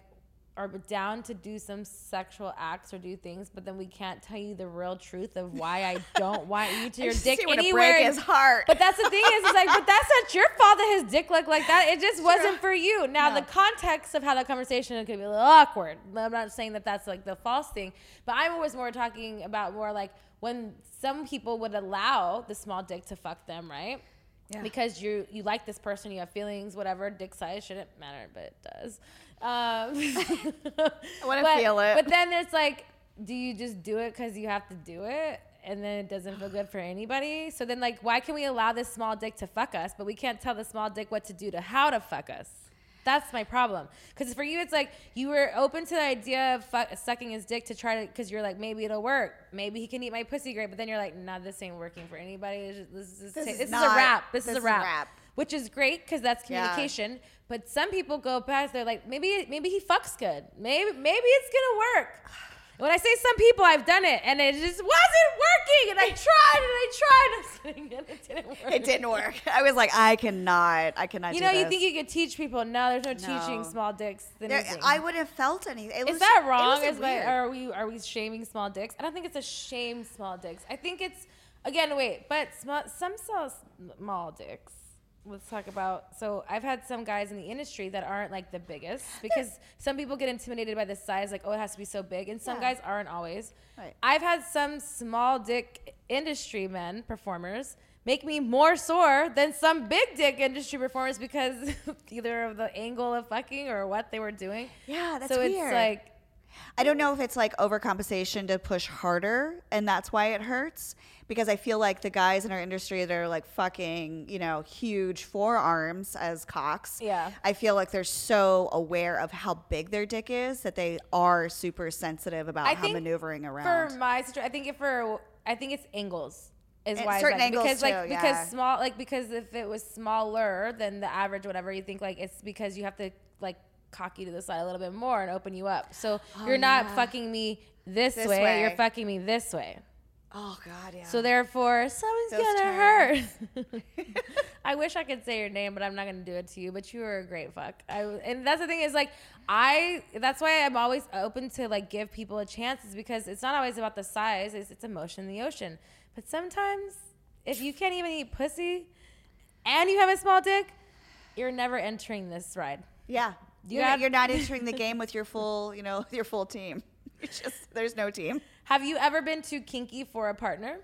are down to do some sexual acts or do things, but then we can't tell you the real truth of why I don't want you to your dick anywhere. break his heart. But that's the thing is, it's like, but that's not your fault that his dick looked like that. It just wasn't for you. Now No. the context of how that conversation could be a little awkward. I'm not saying that that's like the false thing, but I'm always more talking about more like when some people would allow the small dick to fuck them, right? Yeah. Because you you like this person, you have feelings, whatever. Dick size shouldn't matter, but it does. Um, I wanna feel it. But then there's like, do you just do it because you have to do it? And then it doesn't feel good for anybody. So then, like, why can we allow this small dick to fuck us, but we can't tell the small dick what to do to how to fuck us? That's my problem. Because for you, it's like you were open to the idea of fuck, sucking his dick to try to, because you're like, maybe it'll work. Maybe he can eat my pussy great. But then you're like, nah, this ain't working for anybody. It's just- This, is, This this, is is a wrap. This, this is a wrap. wrap. Which is great because that's Yeah. communication. But some people go past, they're like, maybe maybe he fucks good. Maybe maybe it's gonna work. When I say some people, I've done it and it just wasn't working. And I tried and I tried. And it didn't work. It didn't work. I was like, I cannot. I cannot. You know, you think you could teach people. No, there's no, teaching small dicks. Than There- I would have felt anything. Is that wrong? Is my, are we are we shaming small dicks? I don't think it's a shame small dicks. I think it's again wait, but small, some small dicks. Let's talk about. So I've had some guys in the industry that aren't like the biggest because some people get intimidated by the size, like oh it has to be so big, and some Yeah. guys aren't always. Right. I've had some small dick industry men performers make me more sore than some big dick industry performers because either of the angle of fucking or what they were doing. Yeah, that's so weird. it's like I don't know if it's like overcompensation to push harder and that's why it hurts. Because I feel like the guys in our industry that are like fucking, you know, huge forearms as cocks. Yeah. I feel like they're so aware of how big their dick is that they are super sensitive about I how maneuvering around. For my situation, I think if for I think it's angles is And why certain angles because like too, because small like because if it was smaller than the average whatever you think like it's because you have to like cock you to the side a little bit more and open you up. So oh, you're not Oh, yeah. fucking me this, This way, way. you're fucking me this way. oh God, yeah. So therefore, someone's Those gonna terms. hurt. I wish I could say your name, but I'm not gonna do it to you. But you were a great fuck. I and that's the thing is like I. That's why I'm always open to like give people a chance. Is because it's not always about the size. It's, it's emotion in the ocean. But sometimes if you can't even eat pussy, and you have a small dick, you're never entering this ride. yeah. You You're, got- you're not entering the game with your full, you know, your full team. It's just there's no team. Have you ever been too kinky for a partner?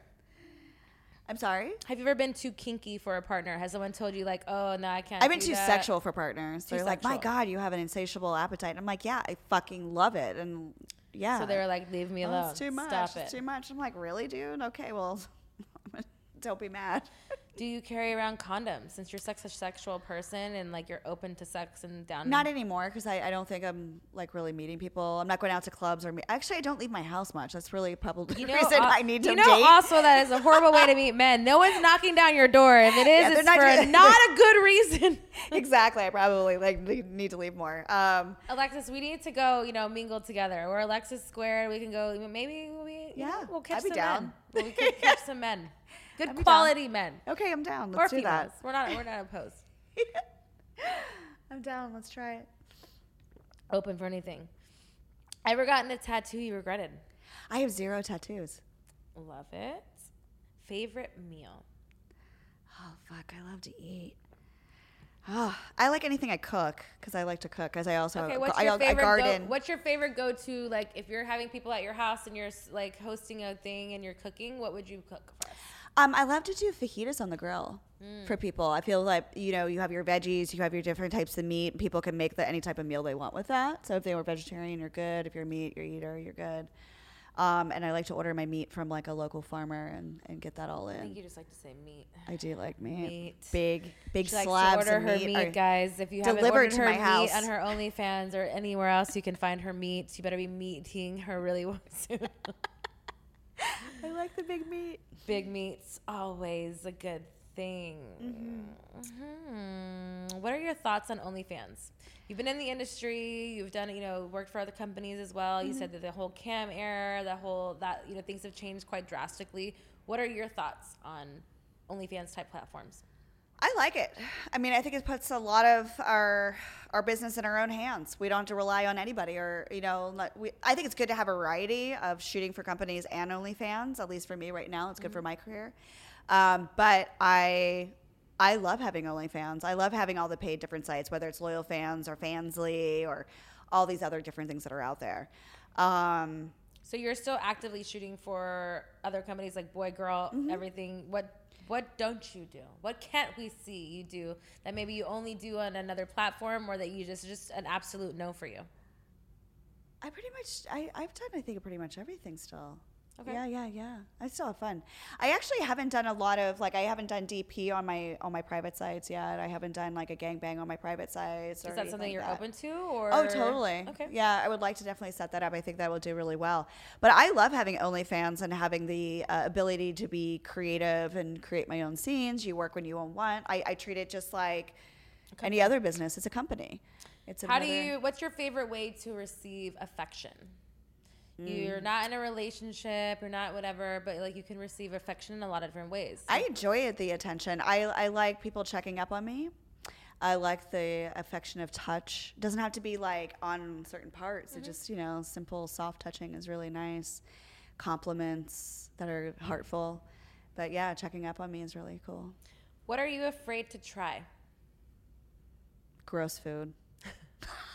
I'm sorry. Have you ever been too kinky for a partner? Has someone told you like, oh no, I can't? I've been too that? sexual for partners. Too They're like, my. God, you have an insatiable appetite. And I'm like, yeah, I fucking love it. And yeah. So they were like, leave me "Oh, alone. it's too much. Stop it's it. too much. I'm like, really, dude? Okay, well, don't be mad. Do you carry around condoms since you're such a sexual person and like you're open to sex and down? Not anymore because I, I don't think I'm like really meeting people. I'm not going out to clubs or me- actually I don't leave my house much. That's really probably You the reason al- I need to you know date. also that is a horrible way to meet men. No one's knocking down your door. If it is, Yeah, it's not for not a good reason. exactly. I probably like need to leave more. Um, Alexis, we need to go. You know, mingle together. We're Alexis Squared. We can go. Maybe we. Yeah, Yeah, we'll catch I'd be some down. men. We'll catch some men. Good I'd be down. quality men. okay, I'm down. Or Let's do females. that. We're not. We're not opposed. I'm down. Let's try it. Open for anything. Ever gotten a tattoo you regretted? I have zero tattoos. Love it. Favorite meal? Oh fuck! I love to eat. Oh, I like anything I cook because I like to cook. Because I also Okay, what's I, your I favorite? garden. Go, what's your favorite go-to? Like, if you're having people at your house and you're like hosting a thing and you're cooking, what would you cook for us? Um, I love to do fajitas on the grill Mm. for people. I feel like you know you have your veggies, you have your different types of meat. People can make the, any type of meal they want with that. So if they were vegetarian, you're good. If you're meat, you're eater, you're good. Um, and I like to order my meat from like a local farmer and, and get that all I think in. you just like to say meat. I do like meat, Meat. big big She slabs order of her meat. meat, guys. If you haven't delivered ordered to her my meat house. on her OnlyFans or anywhere else, you can find her meat. You better be meeting her really soon. I like the big meat. Big meat's always a good thing. Mhm. What are your thoughts on OnlyFans? You've been in the industry. You've done, you know, worked for other companies as well. You said that the whole cam era, the whole that you know things have changed quite drastically. What are your thoughts on OnlyFans type platforms? I like it. I mean, I think it puts a lot of our our business in our own hands. We don't have to rely on anybody, or you know, we, I think it's good to have a variety of shooting for companies and OnlyFans. At least for me right now, it's good for my career. Um, but I I love having OnlyFans. I love having all the paid different sites, whether it's Loyal Fans or Fansly or all these other different things that are out there. Um, So you're still actively shooting for other companies like Boy Girl, Mm-hmm. everything. What what don't you do? What can't we see you do that maybe you only do on another platform or that you just just an absolute no for you? I pretty much I, I've done I think of pretty much everything still. Okay. Yeah, yeah, yeah. I still have fun. I actually haven't done a lot of like I haven't done DP on my on my private sites yet. I haven't done like a gangbang on my private sites. Or Is that something like you're that. open to or Oh, totally. Okay. Yeah, I would like to definitely set that up. I think that will do really well. But I love having OnlyFans and having the uh, ability to be creative and create my own scenes. You work when you want. I, I treat it just like any other business. It's a company. It's How do you what's your favorite way to receive affection? Mm. You're not in a relationship, you're not whatever, but like you can receive affection in a lot of different ways. I enjoy it, the attention. I, I like people checking up on me. I like the affection of touch. It doesn't have to be like on certain parts. It just, you know, simple, soft touching is really nice. Compliments that are heartful. But yeah, checking up on me is really cool. what are you afraid to try? Gross food.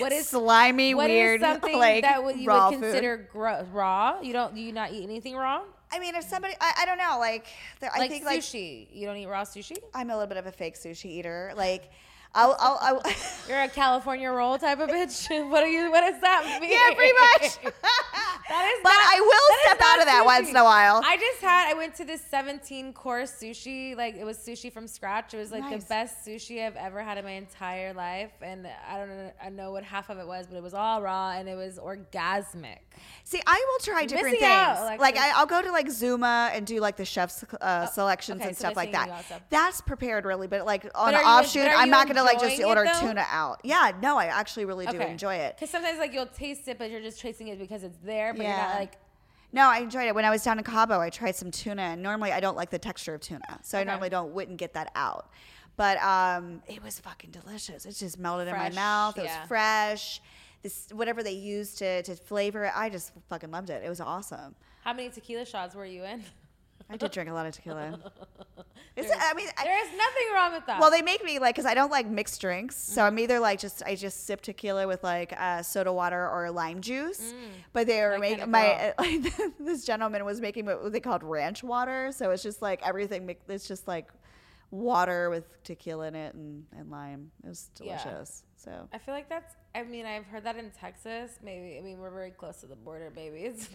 What is slimy, what is weird, something like that would you raw would consider gro- raw? You don't do you not eat anything raw? I mean, if somebody, I, I don't know, like, there, I Like think like sushi. you don't eat raw sushi? I'm a little bit of a fake sushi eater. Like, I'll, I'll, I'll You're a California roll type of bitch. what are you? What does that mean? yeah, pretty much. That is But not- I will step out of that sushi. once in a while. I just had. I went to this 17 course sushi. Like it was sushi from scratch. It was like Nice. the best sushi I've ever had in my entire life. And I don't know. I know what half of it was, but it was all raw and it was orgasmic. See, I will try different out, things. Alexis. like I, I'll go to like Zuma and do like the chef's uh, selections Oh, okay, and so stuff like that. out. That's prepared really, but like on But an offshoot, I'm not gonna like just order though? tuna out. Yeah, no, I actually really do enjoy it. Because sometimes like you'll taste it, but you're just tasting it because it's there, but you're not like. No, I enjoyed it. When I was down in Cabo, I tried some tuna, and normally I don't like the texture of tuna, so I normally don't wouldn't get that out. But um, it was fucking delicious. It just melted in my mouth. It yeah. was fresh. This whatever they used to to flavor it, I just fucking loved it. It was awesome. How many tequila shots were you in? I did drink a lot of tequila. It's, I mean, I, There is nothing wrong with that. well, they make me like because I don't like mixed drinks, so Mm. I'm either like just I just sip tequila with like uh, soda water or lime juice. But they were making my like, this gentleman was making what they called ranch water, so it's just like everything. It's just like water with tequila in it and, and lime. It was Yeah. delicious. So I feel like that's. I mean, I've heard that in Texas. Maybe. I mean, we're very close to the border, baby. It's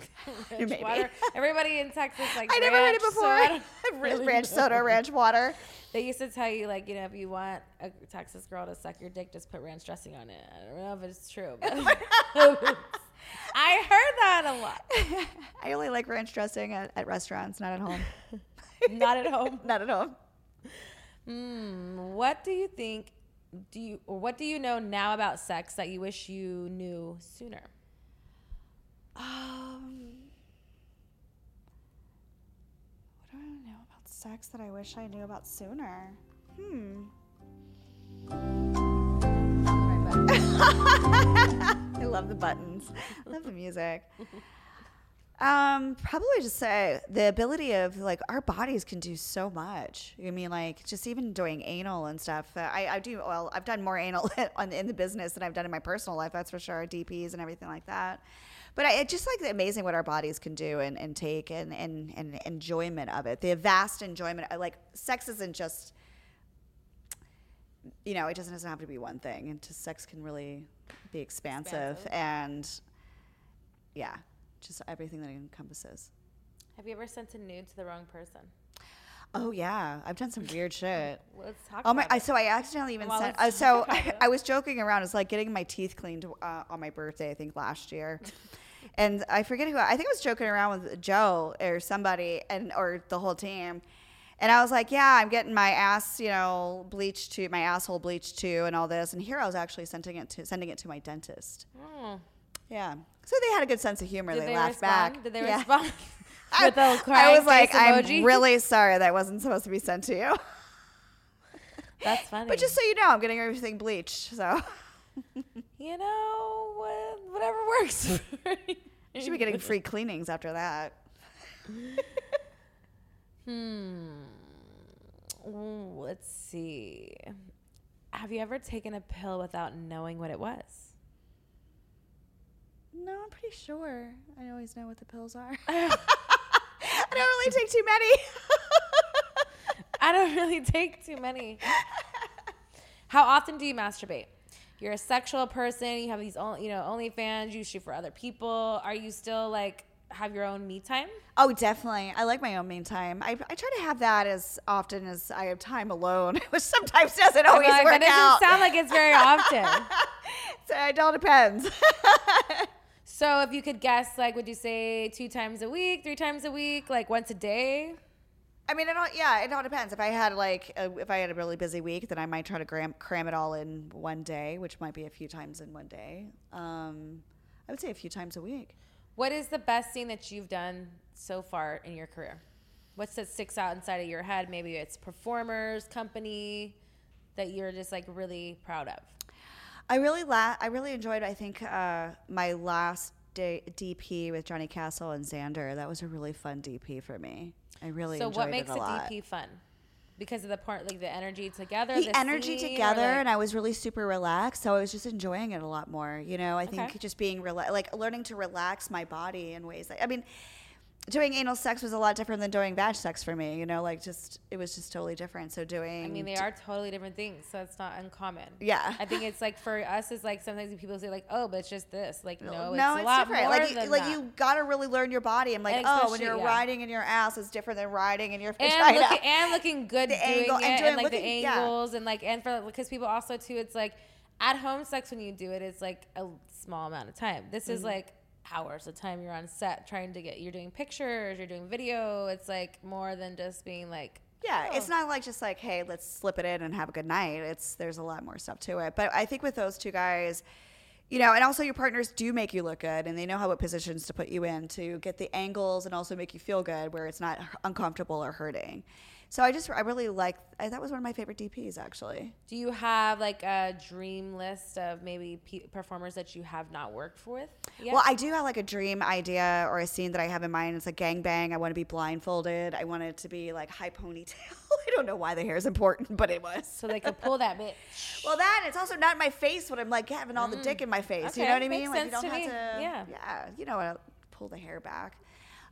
ranch Maybe. water. Everybody in Texas like. I never heard it ranch, so before. Ranch really soda, ranch water. They used to tell you like, you know, if you want a Texas girl to suck your dick, just put ranch dressing on it. I don't know if it's true, but I heard that a lot. I only like ranch dressing at, at restaurants, not at home. Not at home. not at home. Hmm, what do you think? Do you or what do you know now about sex that you wish you knew sooner? Um, what do I know about sex that I wish I knew about sooner? Hmm. I love the buttons. I love the music. Um, probably just say the ability of like our bodies can do so much. I mean, like just even doing anal and stuff. Uh, I, I do well. I've done more anal on, in the business than I've done in my personal life. That's for sure. DPS and everything like that. But I, it's just like amazing what our bodies can do and, and take and, and, and enjoyment of it. The vast enjoyment. Like sex isn't just, you know, it doesn't, doesn't have to be one thing. And just sex can really be expansive. Expansive. and yeah, just everything that it encompasses. Have you ever sent a nude to the wrong person? Oh yeah, I've done some weird shit. Let's talk Oh my! about I, so I accidentally even Well, sent. Uh, so I. I was joking around. It's like getting my teeth cleaned uh, on my birthday. I think last year, and I forget who. I think I was joking around with Joe or somebody, and or the whole team. And I was like, "Yeah, I'm getting my ass, you know, bleached to my asshole bleached too, and all this." And here I was actually sending it to sending it to my dentist. Hmm. Yeah, so they had a good sense of humor. Did they, they laughed respond? back. Did they Yeah. respond I, with I crying was like, face "I'm really sorry that wasn't supposed to be sent to you." That's funny. But just so you know, I'm getting everything bleached. So you know, whatever works. you should be getting free cleanings after that. Hmm. Ooh, let's see. Have you ever taken a pill without knowing what it was? No, I'm pretty sure. I always know what the pills are. I don't really take too many. I don't really take too many. How often do you masturbate? You're a sexual person. You have these, on- you know, OnlyFans. You shoot for other people. Are you still like have your own me time? oh, definitely. I like my own me time. I, I try to have that as often as I have time alone, which sometimes doesn't always Like, work that doesn't out. sound like it's very often. so it all depends. So if you could guess, like, would you say two times a week, three times a week, like once a day? I mean, it all, yeah, it all depends. If I had like, a, if I had a really busy week, then I might try to cram, cram it all in one day, which might be a few times in one day. Um, I would say a few times a week. What is the best thing that you've done so far in your career? What's that sticks out inside of your head? Maybe it's performers, company that you're just like really proud of. I really la- I really enjoyed. I think uh, my last day DP with Johnny Castle and Xander. That was a really fun DP for me. I really so what makes a, lot. DP fun? Because of the part, like the energy together, the energy scene, together, like- and I was really super relaxed. So I was just enjoying it a lot more. You know, I think Okay. just being rela- like learning to relax my body in ways. That, I mean, doing anal sex was a lot different than doing vag sex for me. You know, like just it was just totally different. So doing, I mean, they are totally different things, so it's not uncommon. Yeah. I think it's like for us, it's like sometimes people say like, "Oh, but it's just this." Like, no, it's no, a it's lot different. more Like, you, like that. you got to really learn your body. I'm like, And oh, when you're yeah. riding in your ass is different than riding in your and vagina. looking and looking good The doing angle- it and and, doing- like the looking- yeah. angles and like and for because people also too it's like at home sex when you do it it's like a small amount of time this Mm-hmm. is like hours of time you're on set trying to get you're doing pictures you're doing video it's like more than just being like Yeah, oh. it's not like just like, hey, let's slip it in and have a good night. It's there's a lot more stuff to it. But I think with those two guys, you know, and also your partners do make you look good, and they know how what positions to put you in to get the angles and also make you feel good, where it's not uncomfortable or hurting. So I just I really like I, that was one of my favorite DPs actually. do you have like a dream list of maybe pe performers that you have not worked with yet? Well, I do have like a dream idea or a scene that I have in mind. It's a gangbang. I want to be blindfolded. I want it to be like high ponytail. I don't know why the hair is important, but it was. so they could pull that bit Well, that it's also not in my face when I'm like having all the dick in my face. You know Mm. What I mean? makes Like you don't to have me. to. Yeah. Yeah. You know what? Pull the hair back.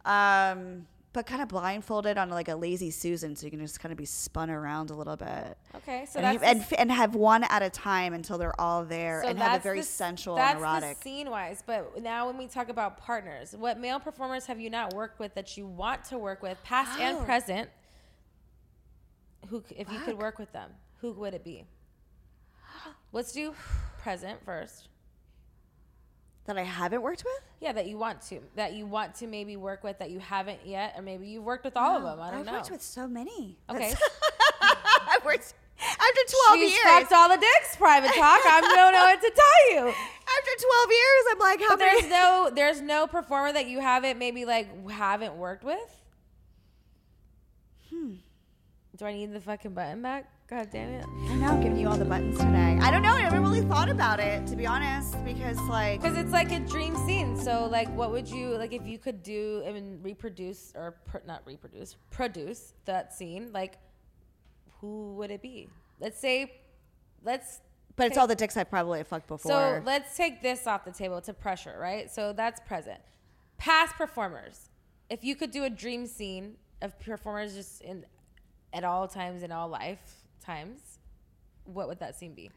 Um, but kind of blindfolded on like a lazy Susan, so you can just kind of be spun around a little bit. okay so and, that's and, and have one at a time until they're all there So and have a very the sensual that's and erotic. scene wise. But now when we talk about partners, what male performers have you not worked with that you want to work with, past and Oh. present? Who, if you could work with them, who would it be? Let's do present first. That I haven't worked with. Yeah, that you want to, that you want to maybe work with that you haven't yet, or maybe you've worked with all of them. I don't know. I've worked with so many. Okay. I've worked after 12 She's years. fucked all the dicks. Private talk. I don't know what to tell you. after 12 years, I'm like, how But there's no there's no performer that you haven't maybe like haven't worked with. Hmm. Do I need the fucking button back? God damn it. I know, I'm giving you all the buttons today. I don't know. I haven't really thought about it, to be honest, because, like, Because it's like a dream scene. So, like, what would you like if you could do I mean, reproduce or pr- not reproduce, produce that scene? Like, who would it be? Let's say, let's. but it's all the dicks I probably have fucked before. So let's take this off the table to pressure, right? So that's present. Past performers. If you could do a dream scene of performers just in at all times in all lifetimes, what would that scene be?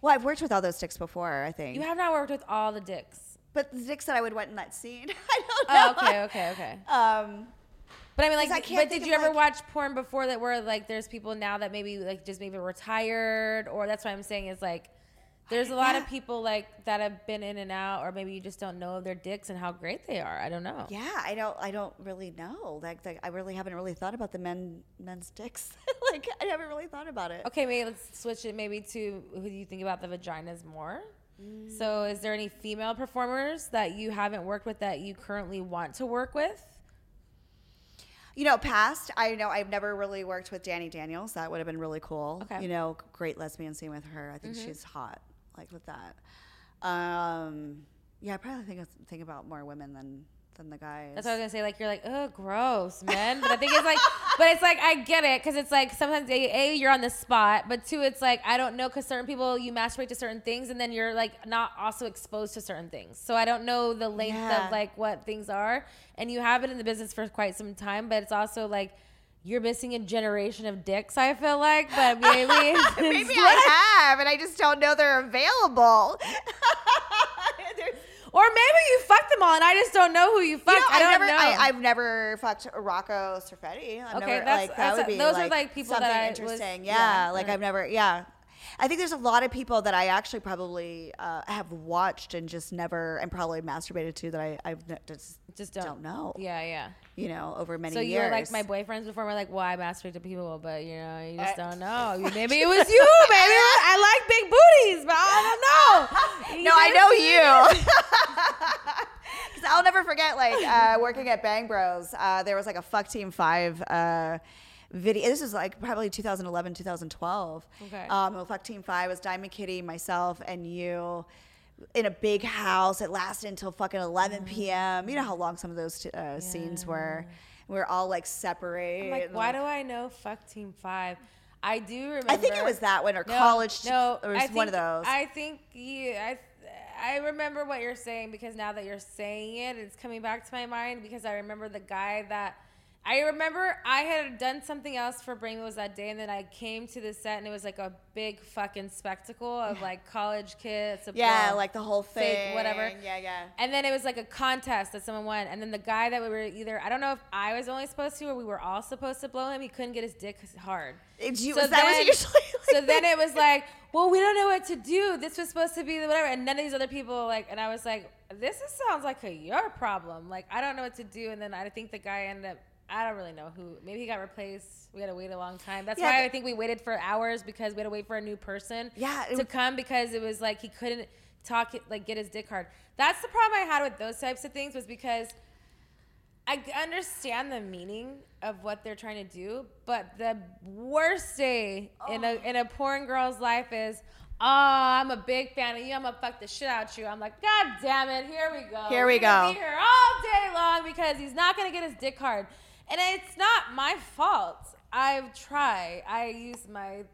well, I've worked with all those dicks before, I think. You have not worked with all the dicks. but the dicks that I would want in that scene, I don't know. Oh, okay, okay, okay. Um, But I mean, like, I but did you ever like- watch porn before that where like there's people now that maybe like just maybe retired or that's what I'm saying is like there's a lot of people like that have been in and out or maybe you just don't know their dicks and how great they are. I don't know. yeah, I don't, I don't really know. Like, like I really haven't really thought about the men, men's dicks. like, I haven't really thought about it. Okay, maybe let's switch it maybe to who do you think about the vaginas more? Mm. So, is there any female performers that you haven't worked with that you currently want to work with? You know, past, I know I've never really worked with Dani Daniels. That would have been really cool. Okay. Mm-hmm. You know, great lesbian scene with her. I think she's hot, like with that. Um, yeah, I probably think think about more women than than the guys. That's what I was gonna say. Like you're like, oh, gross, men. But I think it's like, but it's like I get it because it's like sometimes a, a you're on the spot, but two it's like I don't know because certain people you masturbate to certain things and then you're like not also exposed to certain things. So I don't know the length Yeah. of like what things are, and you have been in the business for quite some time, but it's also like. You're missing a generation of dicks, I feel like, but maybe Maybe I have, and I just don't know they're available. Or maybe you fucked them all, and I just don't know who you fucked. You know, I don't never, know. I, I've never fucked Rocco Siffredi. I've Okay, never, that's- like, that that's would a- be those are, like, like, people that something I was- interesting. yeah, yeah, like. I've never, yeah. I think there's a lot of people that I actually probably uh, have watched and just never, and probably masturbated to that I ne- just just don't, know. Yeah, yeah. You know, over many So you years. were like my boyfriends before. Were like, well, I masturbate to people, but you know, you just don't know. Maybe it was you. Was- I like big booties, but I don't know. No, I know you. Because I'll never forget, like uh, working at Bang Bros. Uh, there was like a Fuck Team Five uh, video. This was like probably 2011, 2012. Okay. Um, Fuck Team Five was Diamond Kitty, myself, and you. In a big house, it lasted until fucking 11 p.m. You know how long some of those uh, scenes were. We were all like separate. I'm like, and, why do I know Fuck Team Five? I do remember. I think it was that one or No, college. No, it was I one of those. I think you. I. I remember what you're saying because now that you're saying it, it's coming back to my mind because I remember the guy that. I remember I had done something else for Brain Was that day, and then I came to the set, and it was like a big fucking spectacle of like college kids. yeah, like the whole fake, thing. whatever. Yeah, yeah. And then it was like a contest that someone won. And then the guy that we were either, I don't know if I was only supposed to or we were all supposed to blow him. He couldn't get his dick hard. You- So that was then- usually so like then it was like, well, we don't know what to do. This was supposed to be the whatever. And none of these other people like, and I was like, this is, sounds like a your problem. Like, I don't know what to do. And then I think the guy ended up, I don't really know who. Maybe he got replaced. We had to wait a long time. That's Yeah, why I think we waited for hours because we had to wait for a new person Yeah, to was- come because it was like he couldn't talk like get his dick hard. That's the problem I had with those types of things was because I understand the meaning of what they're trying to do, but the worst day in a oh. in a porn girl's life is, oh, I'm a big fan of you. I'm gonna fuck the shit out of you. I'm like, God damn it, here we go. Here we We're go. Be here all day long because he's not gonna get his dick hard, and it's not my fault. I've tried. I use my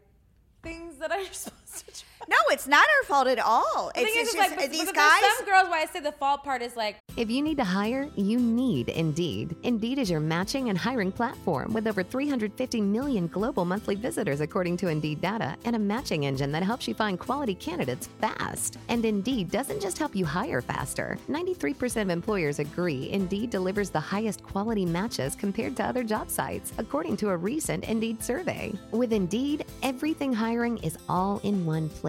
things that I'm supposed to try. No, it's not our fault at all. The It's, thing it's is, just like, but, these but guys. there's some girls why I say the fault part is like, If you need to hire, you need Indeed. Indeed is your matching and hiring platform with over 350 million global monthly visitors, according to Indeed data, and a matching engine that helps you find quality candidates fast. And Indeed doesn't just help you hire faster. 93% of employers agree Indeed delivers the highest quality matches compared to other job sites, according to a recent Indeed survey. With Indeed, everything hiring is all in one place,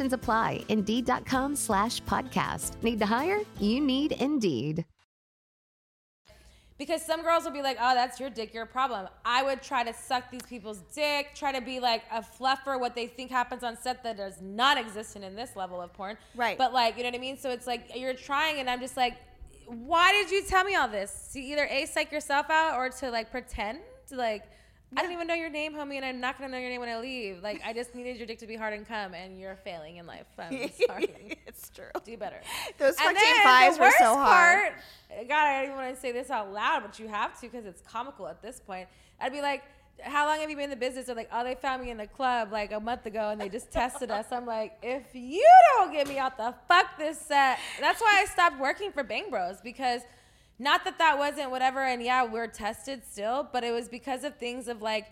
apply. Indeed.com slash podcast. Need to hire? You need Indeed. Because some girls will be like, oh, that's your dick, your problem. I would try to suck these people's dick, try to be like a fluffer, what they think happens on set that does not exist in this level of porn. Right. But like, you know what I mean? So it's like you're trying, and I'm just like, why did you tell me all this? To either A, psych yourself out or to like pretend to like, I don't even know your name, homie, and I'm not gonna know your name when I leave. Like, I just needed your dick to be hard and come, and you're failing in life. I'm sorry. it's true. Do better. Those fucking fives were so hard. Part, God, I don't even want to say this out loud, but you have to because it's comical at this point. I'd be like, how long have you been in the business? They're like, oh, they found me in the club like a month ago and they just tested us. I'm like, if you don't get me out the fuck this set, that's why I stopped working for Bang Bros because not that that wasn't whatever. And yeah, we're tested still, but it was because of things of like,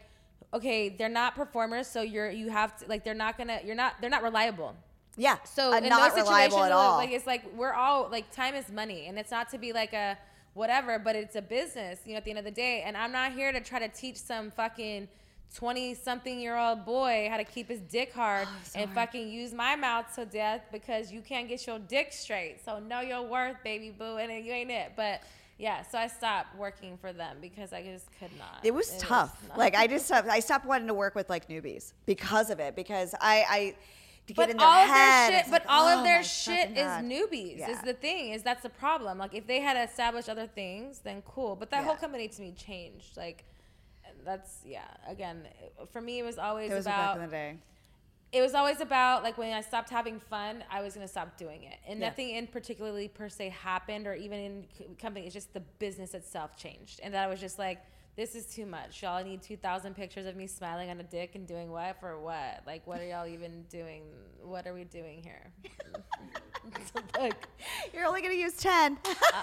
okay, they're not performers, so you're you have to like they're not gonna you're not they're not reliable. Yeah. So uh, in not those situations, at all. like it's like we're all like time is money, and it's not to be like a whatever, but it's a business. You know, at the end of the day, and I'm not here to try to teach some fucking. 20 something year old boy how to keep his dick hard and fucking use my mouth to death because you can't get your dick straight. So know your worth, baby boo, and you ain't it. But yeah, so I stopped working for them because I just could not. it was tough. not- like I just stopped, I stopped wanting to work with like newbies because of it. Because I, I to get but in their all of head. their shit, but like, all oh of their shit is God. newbies. Is the thing is that's the problem. Like if they had established other things, then cool. But that whole company to me changed. Like that's yeah. Again, for me, it was always It was back about in the day. it was always about like when I stopped having fun, I was gonna stop doing it, and Yeah. nothing in particularly per se happened, or even in company. It's just the business itself changed, and that I was just like, this is too much. Y'all need two thousand pictures of me smiling on a dick and doing what for what? Like, what are y'all even doing? What are we doing here? like, You're only gonna use ten. Uh,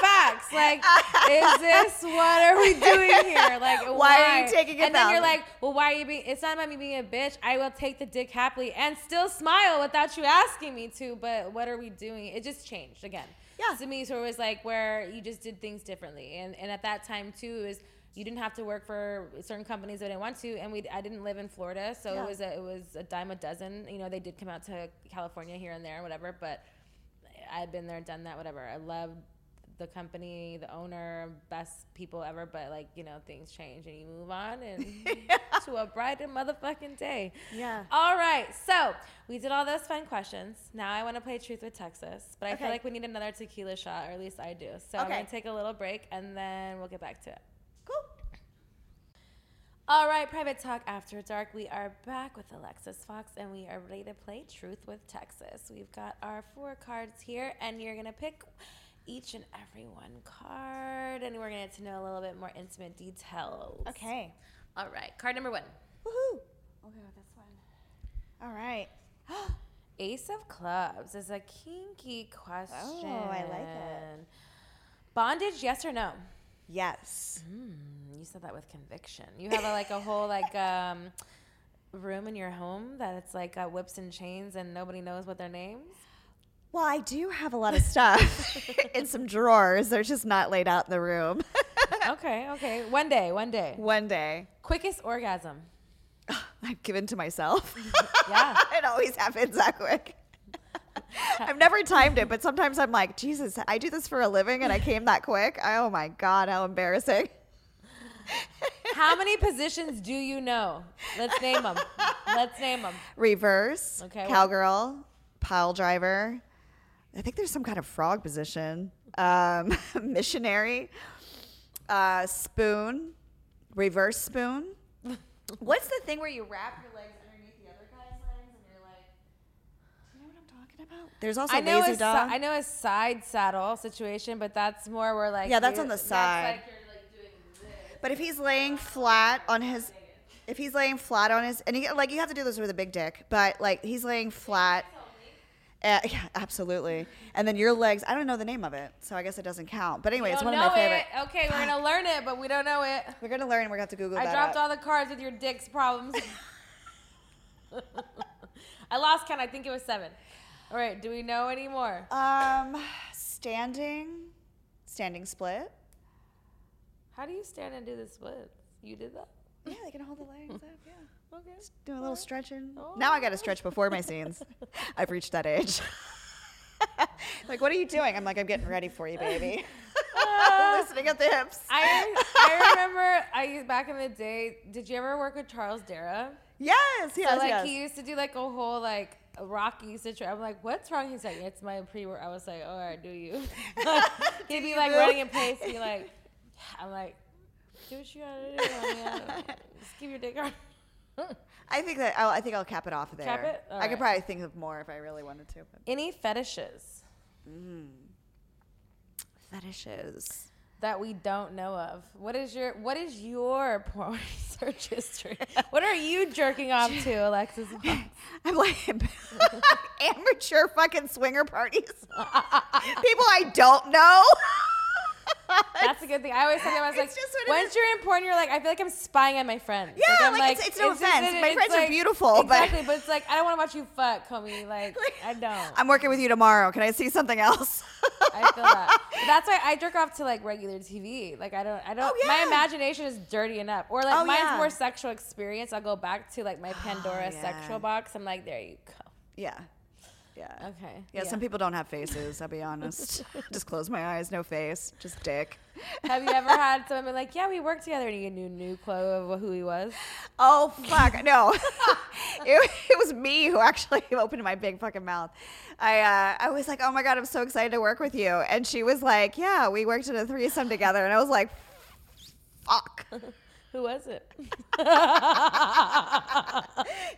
facts. Like, is this what are we doing here? Like, why, Why are you taking it And then you're like, well, why are you being? It's not about me being a bitch. I will take the dick happily and still smile without you asking me to. But what are we doing? It just changed again. Yeah. To me, so it was like where you just did things differently, and and at that time too is. You didn't have to work for certain companies that I didn't want to, and we I didn't live in Florida, so Yeah. it was a, it was a dime a dozen. You know, they did come out to California here and there, whatever, but I've been there, done that, whatever. I loved the company, the owner, best people ever, but like, you know, things change and you move on and to a brighter motherfucking day. Yeah. All right. So we did all those fun questions. Now I want to play Truth with Texas, but I feel like we need another tequila shot, or at least I do. So I'm going to take a little break and then we'll get back to it. Cool. All right, Private Talk After Dark. We are back with Alexis Fox and we are ready to play Truth with Texas. We've got our four cards here, and you're going to pick each and every one card, and we're going to get to know a little bit more intimate details. Okay. All right, card number one Woohoo. Okay, this one. All right. Ace of Clubs is a kinky question. Oh, I like it. Bondage, yes or no? Yes. Mm, you said that with conviction. You have a, like a whole like um, room in your home that it's like got whips and chains and nobody knows what their names. Well, I do have a lot of stuff in some drawers. They're just not laid out in the room. okay, okay. One day, one day. One day, Quickest orgasm. I've given to myself. Yeah. it always happens that quick. I've never timed it, but sometimes I'm like, Jesus, I do this for a living and I came that quick. Oh my God, how embarrassing. How many positions do you know? Let's name them. Let's name them. Reverse, Okay, what- cowgirl, pile driver. I think there's some kind of frog position. Um, missionary, uh, spoon, reverse spoon. What's the thing where you wrap your legs underneath the other guy's legs and you're like, do you know what I'm talking about? There's also I know, lazy a si- I know a side saddle situation, but that's more where like Yeah, that's you- on the that's side. like you're like doing this. But if he's laying flat on his, if he's laying flat on his, and he, like you have to do this with a big dick, but like he's laying flat, Uh, yeah, absolutely. And then your legs, I don't know the name of it, so I guess it doesn't count. But anyway, it's one of my favorite. it. Okay, we're gonna learn it, but we don't know it. We're gonna learn. We're gonna have to Google it. I that. dropped up. all the cards with your dick's problems. I lost count. I think it was seven. All right. Do we know any more? Um, standing, standing split. How do you stand and do the splits? You did that? Yeah, they can hold the legs up. Yeah. Okay. Just do a little stretching. Oh. Now I got to stretch before my scenes. I've reached that age. like, what are you doing? I'm like, I'm getting ready for you, baby. Uh, Listening at the hips. I I remember I used back in the day. Did you ever work with Charles Dera? yes, So yes, like yes. he used to do like a whole like Rocky situation. I'm like, what's wrong? He's like, it's my pre-work. I was like, all right, do you? He'd be like running in place. And be like, I'm like, do what you gotta do. I Just keep your dick on. I think that I'll, I think I'll cap it off there. Cap it? I Alright. could probably think of more if I really wanted to. But Any fetishes mm. fetishes. that we don't know of? What is your What is your porn search history? What are you jerking off to, Alexis? I'm like amateur fucking swinger parties. People I don't know. That's a good thing. I always tell them, I was like, once you're in porn, you're like, I feel like I'm spying on my friends. Yeah, I'm like, it's- it's no just- offense. My friends are beautiful, but- exactly. But it's like I don't want to watch you fuck, homie. Like, I don't. I'm working with you tomorrow. Can I see something else? I feel that. But that's why I jerk off to like regular TV. Like I don't. I don't. Oh, My imagination is dirty enough. Or like Oh, mine's yeah. Oh, more sexual experience. I'll go back to like my oh, Pandora yeah. sexual box. I'm like, there you go. yeah. Yeah. Okay. Yeah, some people don't have faces, I'll be honest. just close my eyes, no face, just dick. Have you ever had someone be like, yeah, we worked together, and you knew new clue of who he was? Oh fuck no! it, it was me who actually opened my big fucking mouth. I uh, I was like, oh my god, I'm so excited to work with you, and she was like, yeah, we worked in a threesome together, and I was like, fuck, Who was it?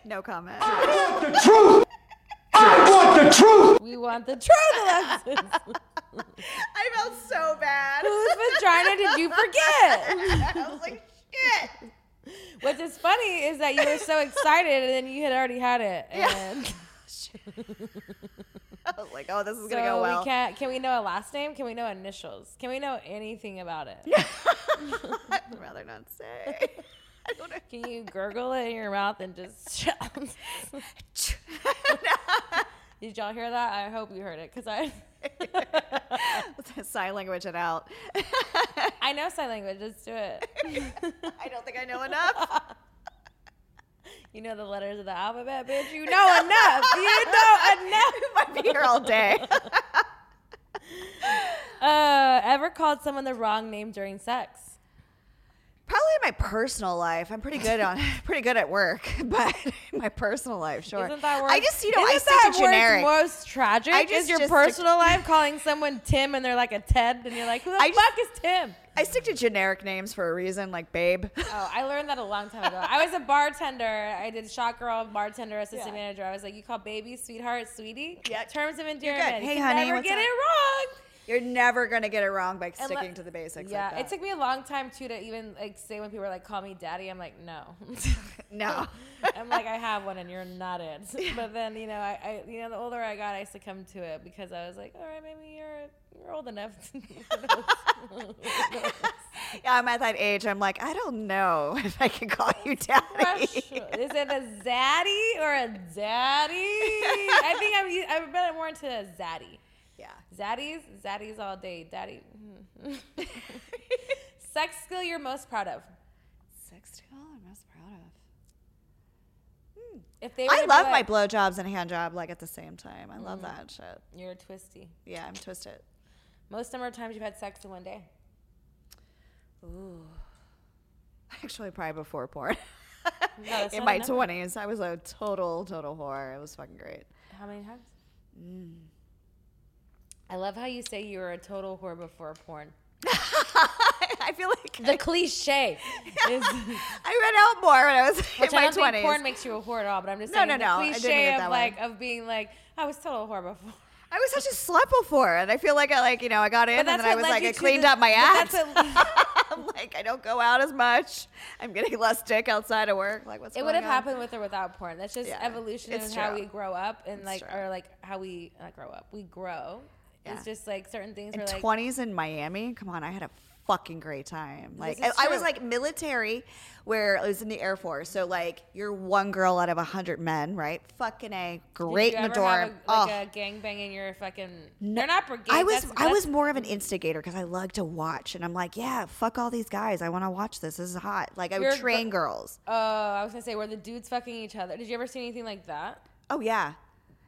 no comment. We want the truth, Alexis. I felt so bad. Whose vagina did you forget? I was like, shit. What's is funny is that you were so excited and then you had already had it. And I was like, oh, this is so gonna go well. we can't can we know a last name? Can we know initials? Can we know anything about it? I'd rather not say. I don't know. Can you gurgle it in your mouth and just Did y'all hear that? I hope you heard it because I Sign language it out. I know sign language. Let's do it. I don't think I know enough. You know the letters of the alphabet, bitch. You know enough. You know enough. Might be here all day. Uh, ever called someone the wrong name during sex? Probably in my personal life. I'm pretty good on pretty good at work, but my personal life, sure. Isn't that work? I just you know I Isn't stick that to generic. most tragic? I is your just personal life calling someone Tim and they're like a Ted and you're like, who the I just- fuck is Tim? I stick to generic names for a reason, like Babe. Oh, I learned that a long time ago. I was a bartender. I did shot girl, bartender, assistant Yeah. manager. I was like, you call baby, sweetheart, sweetie. Yeah. Terms of endearment. You Hey, can honey, never get up? it wrong. You're never gonna get it wrong by sticking to the basics. Yeah, like that. it took me a long time too to even like say when people were like, call me daddy. I'm like, no. no. I'm like, I have one and you're not it. But then, you know, I, I, you know, the older I got, I succumbed to it because I was like, all right, maybe you're, you're old enough. yeah, I'm at that age. I'm like, I don't know if I can call you daddy. Is it a zaddy or a daddy? I think I'm, I'm better more into a zaddy. Yeah. Zaddies, zaddies all day. Daddy. Hmm. Sex skill you're most proud of. Sex skill I'm most proud of. Hmm. If they I love my blowjobs and hand job like at the same time. I love hmm. that shit. You're a twisty. Yeah, I'm twisted. Most number of times you've had sex in one day. Ooh. Actually, probably before porn. that's In my twenties, I was a total, total whore. It was fucking great. How many times? Mm. I love how you say you were a total whore before porn. I feel like The cliche is, I read out more when I was in I my twenties. porn makes you a whore at all. But I'm just No, saying no, the no, I cliche of way. like of being like I was total whore before. I was such a slut before, and I feel like I like you know I got in, and then I was like I cleaned the- up my act. I'm like I don't go out as much. I'm getting less dick outside of work. Like, what's It would have on? happened with or without porn. That's just Yeah, evolution it's of how we grow up and like true. or like how we not grow up. We grow. Yeah. It's just like certain things in were like 20s in Miami. Come on, I had a fucking great time. Like I, I was like military, where I was in the Air Force. So like you're one girl out of a hundred men, right? Fucking a great Did in you the ever have dorm. a, like oh. a gangbang in your fucking They're not brigade. I was that's- I was more of an instigator because I like to watch, and I'm like, yeah, fuck all these guys. I want to watch this. This is hot. Like I would You're gr- train girls. Oh, I was gonna say were the dudes fucking each other. Did you ever see anything like that? Oh yeah,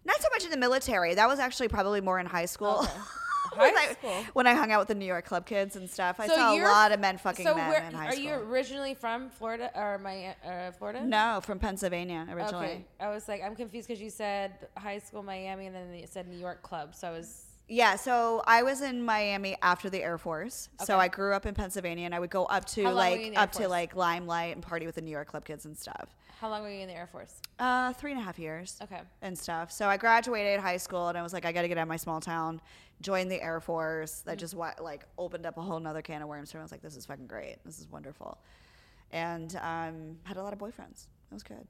not so much in the military. That was actually probably more in high school. when, High I, school. when I hung out with the New York club kids and stuff, I So saw a lot of men fucking so men where, in high are school. you originally from Florida or my uh, Florida? No, from Pennsylvania originally. Okay, I was like, I'm confused because you said high school Miami and then you said New York club. So I was Yeah, so I was in Miami after the Air Force. So I grew up in Pennsylvania and I would go up to How long were you like in the Air up to like Limelight and party with the New York club kids and stuff. How long were you in the Air Force? Uh, three and a half years. Okay. And stuff. So I graduated high school and I was like, I got to get out of my small town. join the Air Force. Mm-hmm. That just like opened up a whole nother can of worms. So I was like, this is fucking great. This is wonderful. And um, had a lot of boyfriends. It was good.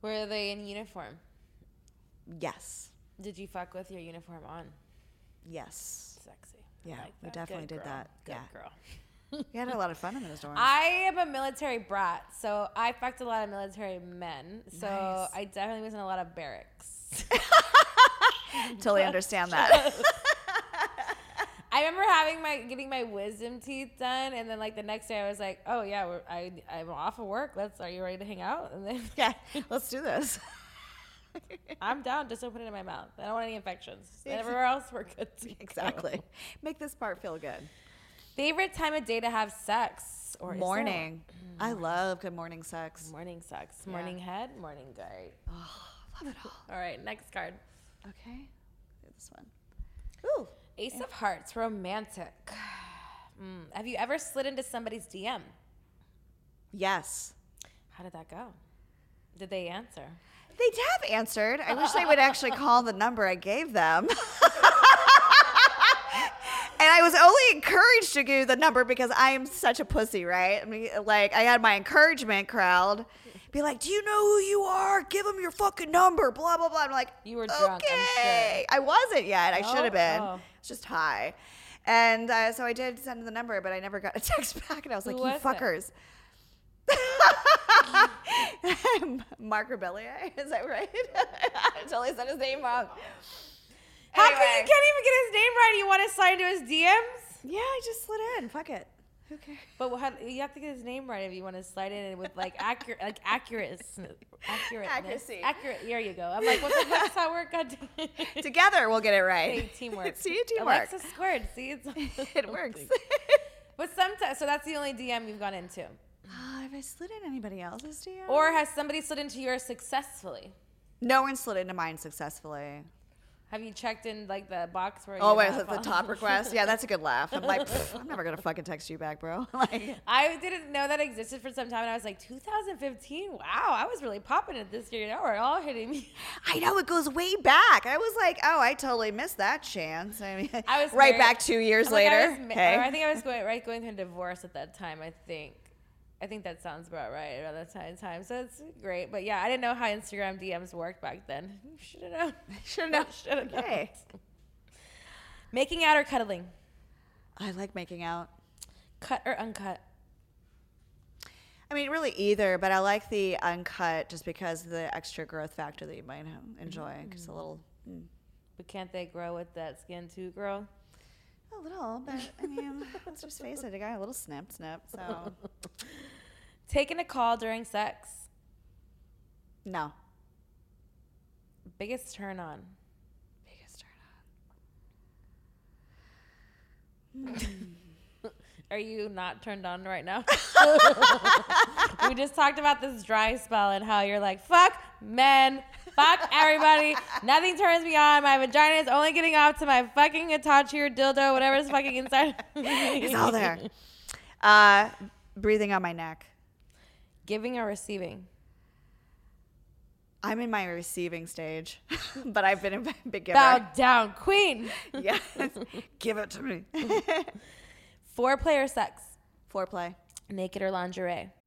Were they in uniform? Yes. Did you fuck with your uniform on? Yes. Sexy. Yeah, like we definitely Good did girl. that. Good Yeah. girl. We had a lot of fun in those dorms. I am a military brat, so I fucked a lot of military men. So Nice. I definitely was in a lot of barracks. totally understand that. I remember having my getting my wisdom teeth done, and then like the next day I was like, "Oh yeah, we're, I I'm off of work. Let's are you ready to hang out?" And then yeah, let's do this. I'm down. Just put it in my mouth. I don't want any infections. Everywhere else we're good. To go. Exactly. Make this part feel good. Favorite time of day to have sex or is there Morning. I love good morning sex. Morning sex. Morning head. Morning guy. Love it all. All right, next card. Okay. This one. Ooh. Ace of Hearts, romantic. Mm. Have you ever slid into somebody's DM? Yes. How did that go? Did they answer? They have answered. I wish they would actually call the number I gave them. and I was only encouraged to give the number because I am such a pussy, right? I mean, like, I had my encouragement crowd be like, Do you know who you are? Give them your fucking number, blah, blah, blah. I'm like, You were drunk, I'm sure. okay. I wasn't yet. I should have been. Oh. It's just high. And uh, so I did send the number, but I never got a text back. And I was Who like, was You fuckers. Mark Rebellier, is that right? I totally said his name wrong. How come you can't even get his name right? You want to slide into his DMs? Yeah, I just slid in. Fuck it. Who cares? But how, you have to get his name right if you want to slide in with like accurate, like accurate, accurate, Accuracy. Accurate. There you go. I'm like, what the fuck fuck's that word? God. Together, we'll get it Hey, right. teamwork. See, teamwork. Alexa squared. See, it's it works. But sometimes, so that's the only DM you've gone into, Ah, have I slid in anybody else's DM? or has somebody slid into yours successfully? no one slid into mine successfully. Have you checked in like the box where? Oh, wait, not the top request? Yeah, that's a good laugh. I'm like, I'm never gonna fucking text you back, bro. like, I didn't know that existed for some time, and I was like, 2015. Wow, I was really popping it this year. Now we're all hitting me. I know it goes way back. I was like, oh, I totally missed that chance. I mean, I was right married- back two years I'm like, I later. was hey, I think I was going right going through a divorce at that time. I think. I think that sounds about right around that time. time. So it's great, but yeah, I didn't know how Instagram DMs worked back then. Should have known. should have known. Should have known. Hey, Making out or cuddling? I like making out. Cut or uncut? I mean, really either, but I like the uncut just because of the extra growth factor that you might enjoy. It's a little, mm, But can't they grow with that skin too, girl? A little, but I mean, let's just face it, I got a little snip, snip. So Taking a call during sex. no, Biggest turn on. biggest turn Are you not turned on right now? we just talked about this dry spell and how you're like, fuck men, fuck everybody. Nothing turns me on. My vagina is only getting off to my fucking Hitachi or dildo, whatever's fucking inside. It's all there. Uh, breathing on my neck. Giving or receiving? I'm in my receiving stage, but I've been a big giver. Bow down, queen. yes, give it to me. Foreplay or sex? Foreplay. naked or lingerie.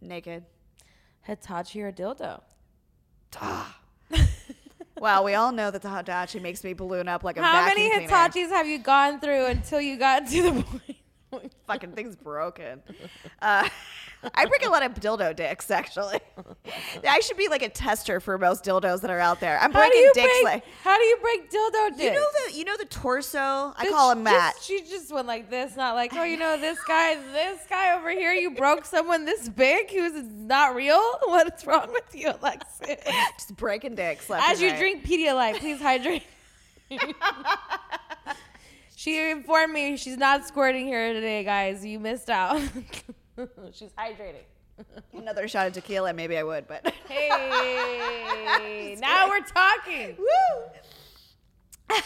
Naked. Hitachi or dildo? Wow, we all know that the Hitachi makes me balloon up like a How many vacuum cleaner. Hitachis have you gone through until you got to the point? Fucking thing's broken. Uh, I break a lot of dildo dicks, actually. I should be like a tester for most dildos that are out there. I'm breaking dicks break? like how do you break dildo dicks? you know the you know the torso. I Did call him Matt. Just, she just went like this, not like, oh, you know, this guy, this guy over here, you broke someone this big who's not real. What's wrong with you, Alexis? Just breaking dicks. As you right. drink Pedialyte, please hydrate. she informed me she's not squirting here today, guys. You missed out. she's hydrating. another shot of tequila, maybe I would, but Hey, now we're talking. woo.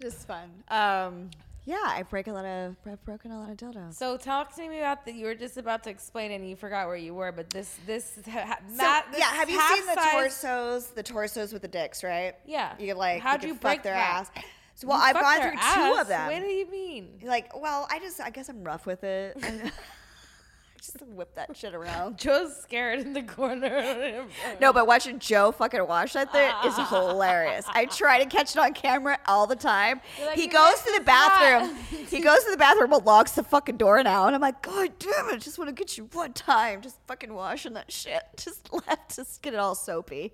Just fun. Um, yeah, I break a lot of I've broken a lot of dildos. So talk to me about the. You were just about to explain and you forgot where you were, but this this ha, So, this yeah, have you seen the torsos? The torsos with the dicks, right? Yeah. You could like How'd you, you break fuck their that? ass. So well, You I've gone through two of them. What do you mean? Like, well, I just I guess I'm rough with it. I just whip that shit around. Joe's scared in the corner. No, but watching Joe fucking wash that thing is hilarious. I try to catch it on camera all the time. Like, he goes to the the bathroom. he goes to the bathroom and locks the fucking door now. And I'm like, God damn it, I just want to get you one time. Just fucking washing that shit. Just left, just get it all soapy.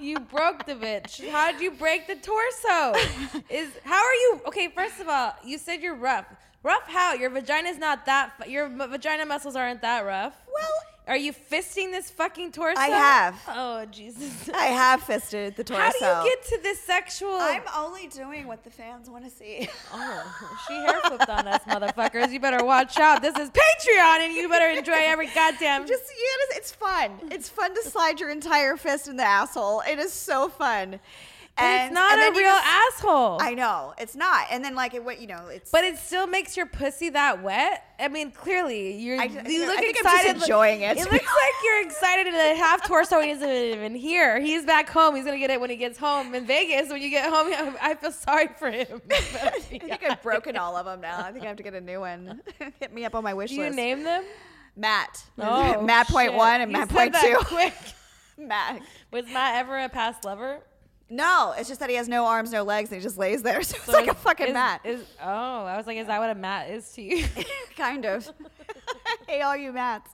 You broke the bitch. How did you break the torso? Is how are you? Okay, first of all, you said you're rough. Rough how? Your vagina's not that. Your vagina muscles aren't that rough. Well, Are you fisting this fucking torso? I have. Oh Jesus. I have fisted the torso. How do you get to this sexual? I'm only doing what the fans want to see. Oh, she hair flipped on us, motherfuckers. You better watch out. This is Patreon, and you better enjoy every goddamn. Just you know, it's fun. It's fun to slide your entire fist in the asshole. It is so fun. But it's not and a real just- asshole. I know it's not. And then like it, what you know, it's. But it still makes your pussy that wet. I mean, clearly you're. I- you I look just excited. enjoying it. It looks like you're excited in a half torso. He isn't even here. He's back home. He's gonna get it when he gets home in Vegas. When you get home, I feel sorry for him. I think I've broken all of them now. I think I have to get a new one. Hit me up on my wish Do you list. name them? Matt. Oh, Matt point shit. one and You Matt point two. Matt. Was Matt ever a past lover? No, it's just that he has no arms, no legs, and he just lays there. So it's So like a fucking is- mat. Is, oh, I was like, is that what a mat is to you? kind of. hey, all you Mats.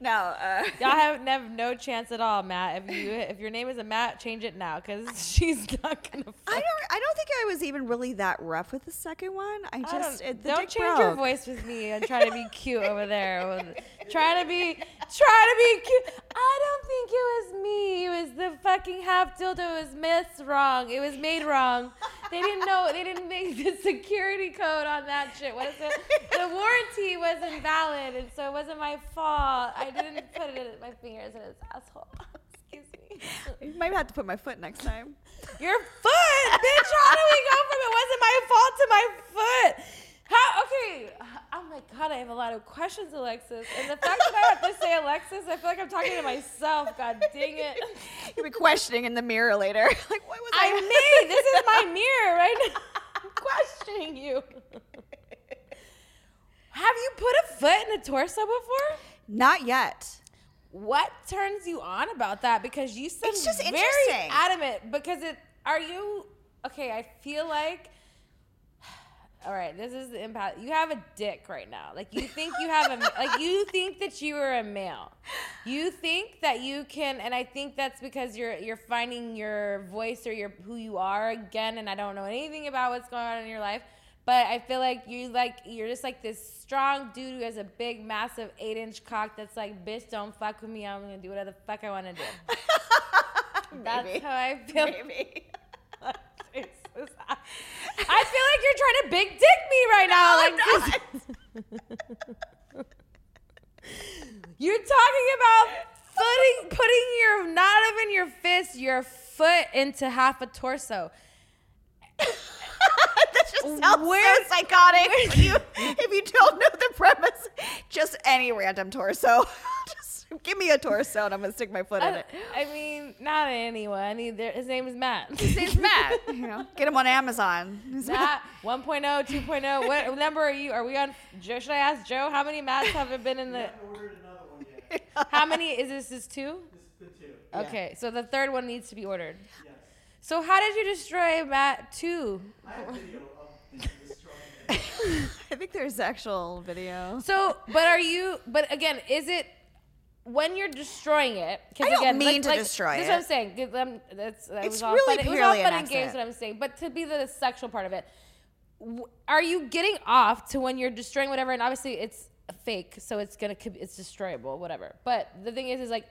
No. Uh, Y'all have never no chance at all, Matt. If you if your name is a Matt, change it now, cause she's not gonna. Fuck. I don't. I don't think I was even really that rough with the second one. I I just don't, it, don't change your voice with me and try to be cute over there. Trying to be, trying to be cute. I don't think it was me. It was the fucking half dildo. It was myths wrong. It was made wrong. They didn't know. They didn't make the security code on that shit. What is it? The warranty was invalid, and so it wasn't my fault. I didn't put it in my fingers in his asshole. Excuse me. You might have to put my foot next time. Your foot, bitch. How do we go from it wasn't my fault to my foot? How? Okay. Oh my god, I have a lot of questions, Alexis. And the fact that I have to say Alexis, I feel like I'm talking to myself. God dang it. You'll be questioning in the mirror later. like, what was I? I'm me. This is my mirror right now. I'm questioning you. Have you put a foot in a torso before? Not yet. What turns you on about that? Because you seem It's just very adamant. Because it are you okay? I feel like All right, this is the impact. You have a dick right now. Like you think you have a like you think that you are a male. You think that you can, and I think that's because you're you're finding your voice or your who you are again. And I don't know anything about what's going on in your life, but I feel like you like you're just like this strong dude who has a big, massive eight inch cock that's like, bitch, don't fuck with me. I'm gonna do whatever the fuck I want to do. That's how I feel. Maybe. I feel like you're trying to big dick me right now. like you're talking about putting putting your not even your fist, your foot into half a torso. that just sounds Where- so psychotic. If you, if you don't know the premise, just any random torso. Just give me a torso and I'm gonna stick my foot in it. I mean, not anyone. Either his name is Matt. His name's Matt. You know, get him on Amazon. Matt 1.0, 2.0. What number are you? Are we on? Joe, should I ask Joe how many Matts have been in the? ordered another one yet. How many is this? Is two? This is the two. Okay, so the third one needs to be ordered. Yes. So how did you destroy Matt two? I have video of the destroying. I think there's actual video. So, but are you? But again, is it when you're destroying it? 'cause I don't again, mean to destroy That's it. what I'm saying. um, that's, that It's was all really fun. It was all purely fun and games. What I'm saying, but to be the sexual part of it, w- are you getting off to when you're destroying whatever? And obviously, it's fake, so it's gonna it's destroyable, whatever. But the thing is, is like.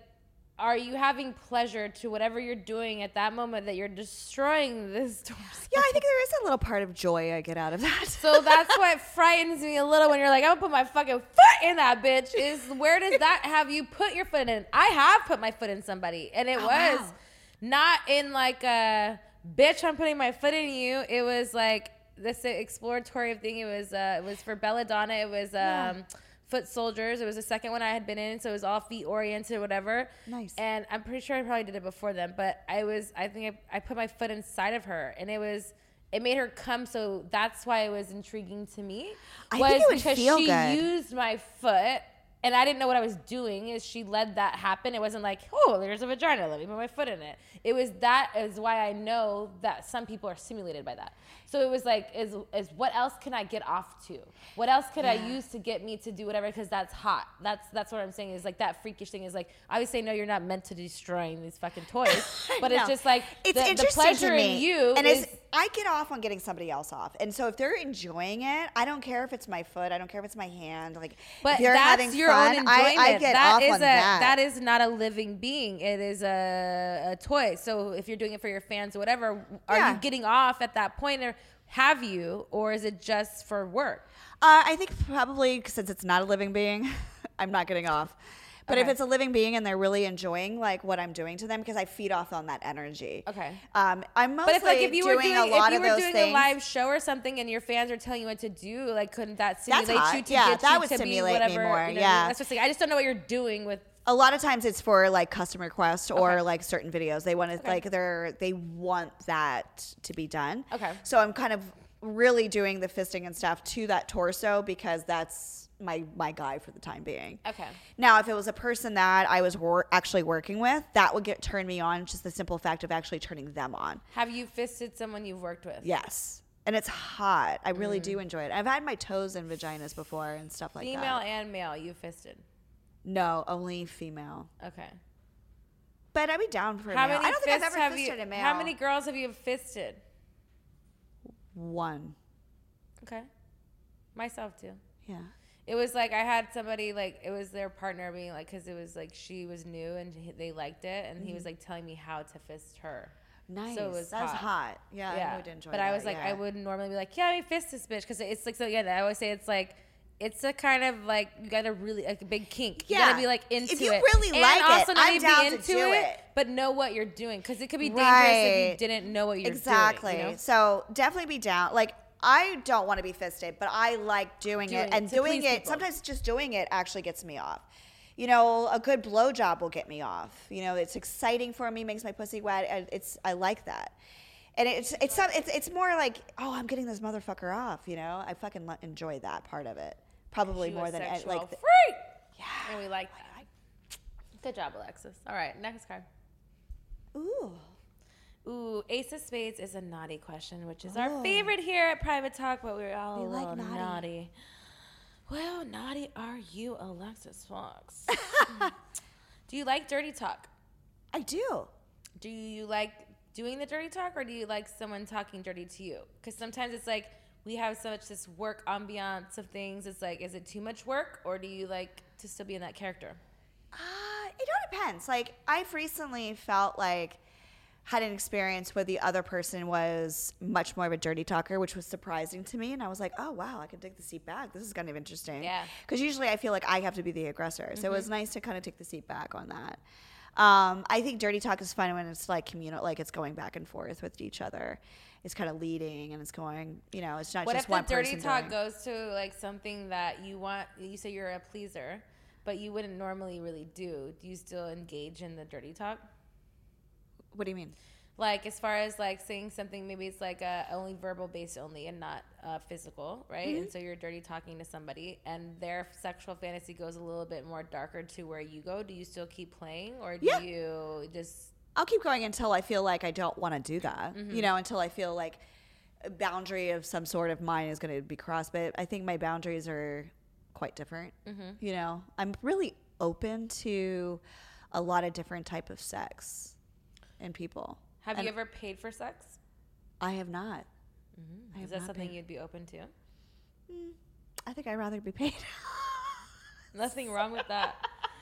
Are you having pleasure to whatever you're doing at that moment that you're destroying this torso? Yeah, I think there is a little part of joy I get out of that. So that's what frightens me a little when you're like, I'm gonna put my fucking foot in that bitch. Is where does that have you put your foot in? I have put my foot in somebody, and it was wow. not in like a bitch. I'm putting my foot in you. It was like this exploratory thing. It was uh, it was for Belladonna. It was um, Foot Soldiers. It was the second one I had been in, so it was all feet oriented, whatever. Nice. And I'm pretty sure I probably did it before then, but I was I think I, I put my foot inside of her, and it was it made her come. So that's why it was intriguing to me. I was think it would because feel she good. used my foot. And I didn't know what I was doing. Is she let that happen? It wasn't like, oh, there's a vagina. Let me put my foot in it. It was that is why I know that some people are stimulated by that. So it was like, is is what else can I get off to? What else could I use to get me to do whatever? Because that's hot. That's that's what I'm saying. Is like that freakish thing. Is like obviously, no, you're not meant to destroying these fucking toys, but it's just like it's the, the interesting pleasure to me. in you and is I get off on getting somebody else off, and so if they're enjoying it, I don't care if it's my foot, I don't care if it's my hand. Like, But if that's having your fun, own enjoyment. I, I get That off is on a, that. That is not a living being. It is a, a toy. So if you're doing it for your fans or whatever, are Yeah. you getting off at that point, or have you, or is it just for work? Uh, I think probably since it's not a living being, I'm not getting off. But if it's a living being and they're really enjoying like what I'm doing to them, because I feed off on that energy. Okay. Um, I'm mostly But if like if you were doing, a lot if you were doing things. a live show or something, and your fans are telling you what to do, like couldn't that stimulate you to Yeah, get that you would to stimulate be me whatever? more, you know, yeah. that's just like I just don't know what you're doing with. A lot of times it's for like custom requests or Okay. like certain videos. They want to Okay. like they're they want that to be done. Okay. So I'm kind of really doing the fisting and stuff to that torso because that's my my guy for the time being. Okay. Now, if it was a person that I was wor- actually working with, that would get turn me on. Just the simple fact of actually turning them on. Have you fisted someone you've worked with? Yes. And it's hot. I really Mm. do enjoy it. I've had my toes in vaginas before and stuff like Female that. Female and male, you fisted. No, only female. Okay. But I'd be down for a How male. many I don't think I've ever have fisted you? a male. How many girls have you fisted? One. Okay. Myself too. Yeah. It was like I had somebody like it was their partner being like because it was like she was new and they liked it and he was like telling me how to fist her. Mm-hmm. Nice. So it was That's hot. hot. Yeah, yeah, I would enjoy it. but that. I was like I wouldn't normally be like yeah me fist this bitch because it's like so yeah I always say it's like. It's a kind of like you gotta really like a big kink. You Yeah. gotta be like into it. If you it. really and like it, also not I'm even down be to do it, it. but know what you're doing because it could be dangerous if you didn't know what you're exactly. doing. you know? So definitely be down. Like I don't want to be fisted, but I like doing, Doing it, it and doing it. people. Sometimes just doing it actually gets me off. You know, a good blowjob will get me off. You know, it's exciting for me, makes my pussy wet. and It's I like that. And it's it's some it's it's more like oh I'm getting this motherfucker off. You know, I fucking enjoy that part of it probably She more than sexual like the, freak. Yeah, and we like that. Good job, Alexis. All right, next card. ooh Ooh, Ace of Spades is a naughty question, which is our favorite here at Private Talk, but we're all We a like little naughty. naughty. Well, naughty are you, Alexis Fox? do you like dirty talk? I do. Do you like doing the dirty talk, or do you like someone talking dirty to you? Because sometimes it's like we have so much this work ambiance of things. It's like, is it too much work, or do you like to still be in that character? Uh, it all depends. Like I've recently felt like had an experience where the other person was much more of a dirty talker, which was surprising to me. And I was like, oh wow, I can take the seat back. This is kind of interesting. Yeah. Because usually I feel like I have to be the aggressor, so it was nice to kind of take the seat back on that. Um, I think dirty talk is fun when it's like communal, like it's going back and forth with each other. It's kind of leading and it's going, you know, it's not just talking. What if the one dirty talk doing- goes to like something that you want? You say you're a pleaser, but you wouldn't normally really do. Do you still engage in the dirty talk? What do you mean? Like as far as like saying something, maybe it's like uh, only verbal based only and not uh, physical, right? Mm-hmm. And so you're dirty talking to somebody, and their sexual fantasy goes a little bit more darker to where you go. Do you still keep playing, or do Yeah. you just I'll keep going until I feel like I don't want to do that. Mm-hmm. You know, until I feel like a boundary of some sort of mine is going to be crossed. But I think my boundaries are quite different. Mm-hmm. You know, I'm really open to a lot of different type of sex and people. have And you ever paid for sex? I have not. Mm-hmm. I have Is that something paid. you'd be open to? I think I'd rather be paid. Nothing wrong with that.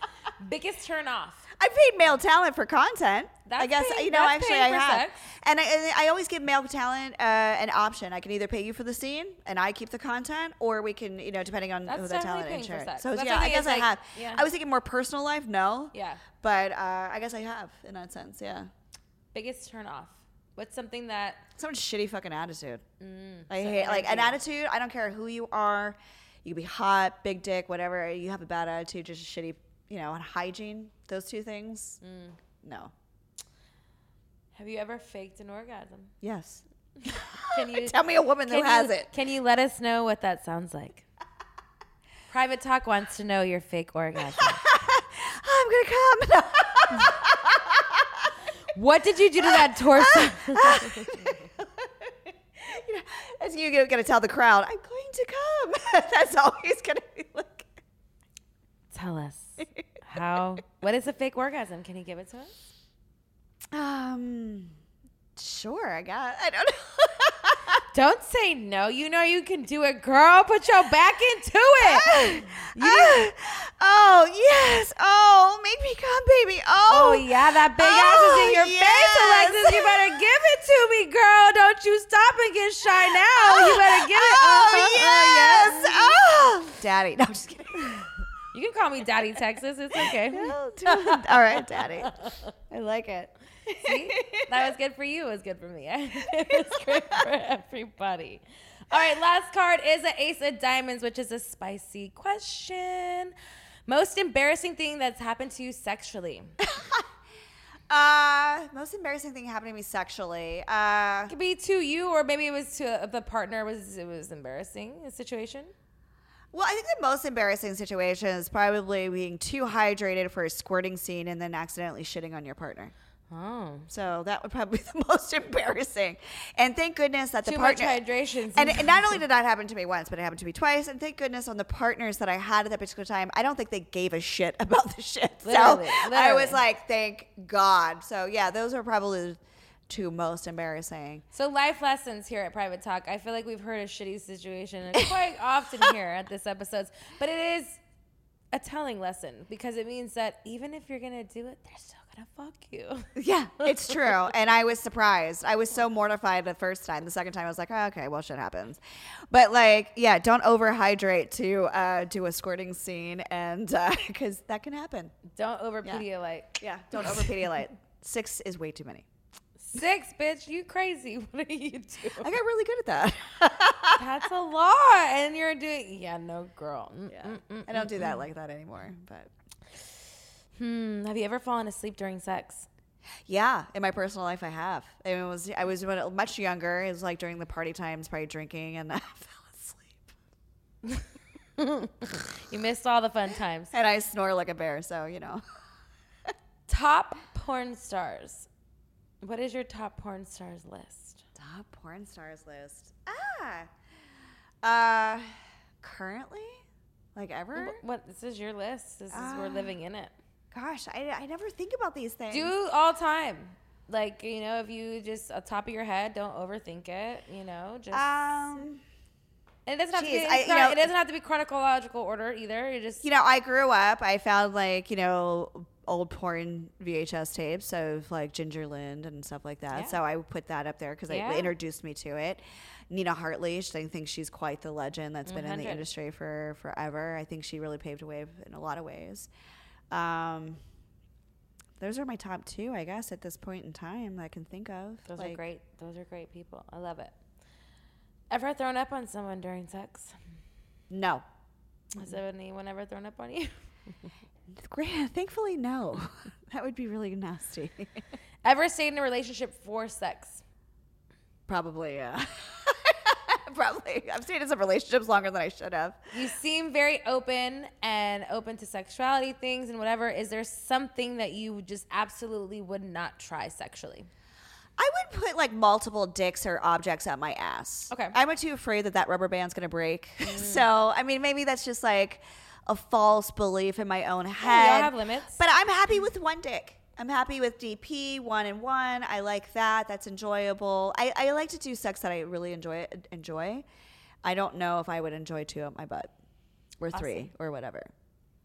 Biggest turn off. I paid male talent for content. I guess paying- you know. Actually, I have, sex. and I, and I always give male talent uh, an option. I can either pay you for the scene, and I keep the content, or we can, you know, depending on That's who the talent paying and for share. So That's yeah, I guess I like- have. yeah. I was thinking more personal life, no. Yeah. But uh, I guess I have in that sense. Yeah. Biggest turn off. What's something that Someone's shitty fucking attitude. Mm, I hate like an attitude. I don't care who you are. You can be hot, big dick, whatever. You have a bad attitude, just a shitty, you know, and hygiene. Those two things. Mm. No. have you ever faked an orgasm? Yes. Can you Tell me a woman who has you, it. Can you let us know what that sounds like? Private Talk wants to know your fake orgasm. I'm gonna come. what did you do to that torso? As you gonna tell the crowd, I'm going to come. That's always gonna be like. Tell us how. What is a fake orgasm? Can you give it to us? Um, sure. I got. I don't know. Don't say no. You know you can do it, girl. Put your back into it. Ah, oh yes. Oh, make me come, baby. Oh. Oh yeah, that big ass is in Oh, your yes. face, Alexis. You better give it to me, girl. Don't you stop and get shy now. You better give it. Oh Uh-huh. yes. Oh, daddy. No, I'm just kidding. You can call me Daddy Texas. It's okay. All right, daddy. I like it. See? That was good for you. It was good for me. it was great for everybody. All right, last card is an ace of diamonds, which is a spicy question. Most embarrassing thing that's happened to you sexually. Uh, most embarrassing thing happened to me sexually. Uh, It could be to you, or maybe it was to the partner. Was it was embarrassing a situation? Well, I think the most embarrassing situation is probably being too hydrated for a squirting scene and then accidentally shitting on your partner. Oh, So that would probably be the most embarrassing. And thank goodness that the too much hydration. And, and not only did that happen to me once, but it happened to me twice. And thank goodness on the partners that I had at that particular time, I don't think they gave a shit about the shit. Literally, so I was like, thank God. So yeah, those are probably the two most embarrassing. So life lessons here at Private Talk. I feel like we've heard a shitty situation quite often here at this episodes, but it is a telling lesson because it means that even if you're gonna do it, they're still gonna fuck you. Yeah, it's true. and I was surprised. I was so mortified the first time. The second time, I was like, oh, okay, well, shit happens. But like, yeah, don't overhydrate to uh, do a squirting scene, and because that can happen. Don't over Yeah. Pedialyte. Yeah, don't over Pedialyte. Six is way too many. Six, bitch, you crazy. What are you doing? I got really good at that. That's a lot, and you're doing. Yeah, no, girl. Mm, yeah, mm, mm, I don't mm, do that mm. like that anymore. But Hmm. Have you ever fallen asleep during sex? yeah, in my personal life, I have. It was I was when- much younger. It was like during the party times, probably drinking, and I fell asleep. You missed all the fun times. And I snore like a bear, so you know. Top porn stars. What is your top porn stars list? Top porn stars list. Ah. Uh, currently, like ever. What? This is your list. This is Ah. we're living in it. Gosh, I, I never think about these things. Do all time. Like you know, if you just on top of your head, don't overthink it. You know, just Um, and it doesn't have to be. I- not- know- it doesn't have to be chronological order either. You just you know, I grew up. I found like you know old porn VHS tapes of like Ginger Lynn and stuff like that. Yeah. So I would put that up there because Yeah. it introduced me to it. Nina Hartley, I think she's quite the legend that's been in the industry for forever. I think she really paved a way in a lot of ways. Um, those are my top two, I guess, at this point in time that I can think of. those are great. Those are great people. I love it. Ever thrown up on someone during sex? No. Has anyone ever thrown up on you? Great. Thankfully, no. that would be really nasty. Ever stayed in a relationship for sex? Probably, yeah. Probably. I've stayed in some relationships longer than I should have. You seem very open and open to sexuality things and whatever. Is there something that you just absolutely would not try sexually? I would put like multiple dicks or objects at my ass. Okay. Mm. I'm too afraid that that rubber band's gonna break. so, I mean, maybe that's just like a false belief in my own head. have limits. But I'm happy with one dick. I'm happy with DP one and one. I like that. That's enjoyable. I, I like to do sex that I really enjoy. Enjoy. I don't know if I would enjoy two up my butt, or three, or whatever.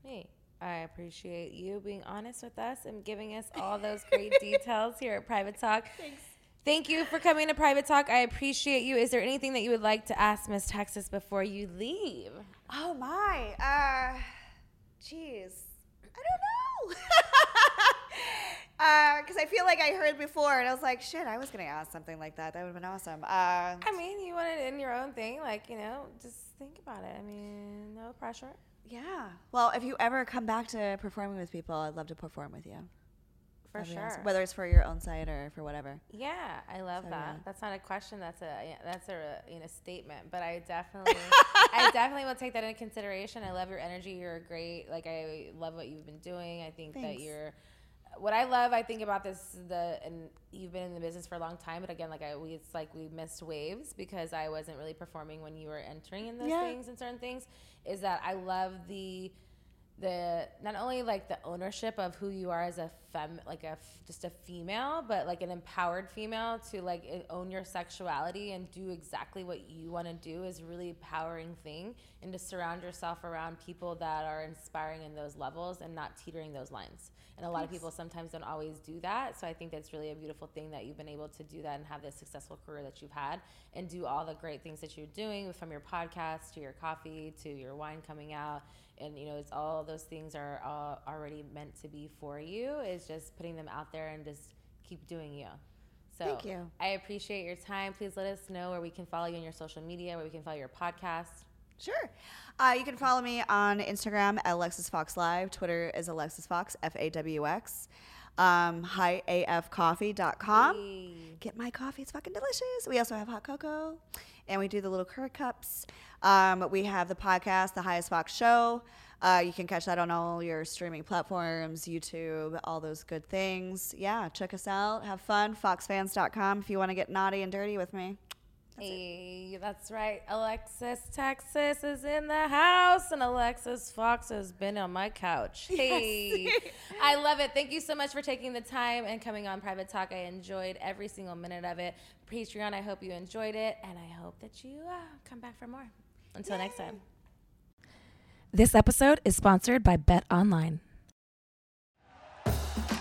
Hey, I appreciate you being honest with us and giving us all those great details here at Private Talk. Thanks. Thank you for coming to Private Talk. I appreciate you. Is there anything that you would like to ask Miss Texas before you leave? Oh my. Uh jeez. I don't know. Uh, because I feel like I heard before, and I was like, "Shit, I was gonna ask something like that. That would have been awesome." Uh, I mean, you want it in your own thing, like you know, just think about it. I mean, no pressure. yeah. Well, if you ever come back to performing with people, I'd love to perform with you. For sure. Whether it's for your own site or for whatever. Yeah, I love So, that. yeah. That's not a question. That's a that's a you know statement. But I definitely, I definitely will take that into consideration. I love your energy. You're great. Like I love what you've been doing. I think that you're. What I love, I think about this the and you've been in the business for a long time. But again, like I, we, it's like we missed waves because I wasn't really performing when you were entering in those Yeah. things and certain things. Is that I love the the not only like the ownership of who you are as a fem like a f- just a female but like an empowered female to like own your sexuality and do exactly what you want to do is a really empowering thing and to surround yourself around people that are inspiring in those levels and not teetering those lines. And a lot of people sometimes don't always do that so i think that's really a beautiful thing that you've been able to do that and have this successful career that you've had and do all the great things that you're doing from your podcast to your coffee to your wine coming out and you know it's all those things are uh, already meant to be for you is just putting them out there and just keep doing you so Thank you. i appreciate your time please let us know where we can follow you on your social media where we can follow your podcast Sure. Uh, you can follow me on Instagram at Alexis Fawx Live. Twitter is Alexis Fawx, F A W X. Um, hiafcoffee.com. Hey. Get my coffee. It's fucking delicious. We also have hot cocoa and we do the little curd cups. Um, we have the podcast, The Highest Fox Show. Uh, you can catch that on all your streaming platforms, YouTube, all those good things. Yeah, check us out. Have fun. Foxfans.com if you want to get naughty and dirty with me. Hey, that's right. Alexis Texas is in the house, and Alexis Fawx has been on my couch. Hey, I love it. Thank you so much for taking the time and coming on Private Talk. I enjoyed every single minute of it. Patreon, I hope you enjoyed it, and I hope that you uh, come back for more. Until next time. This episode is sponsored by Bet Online.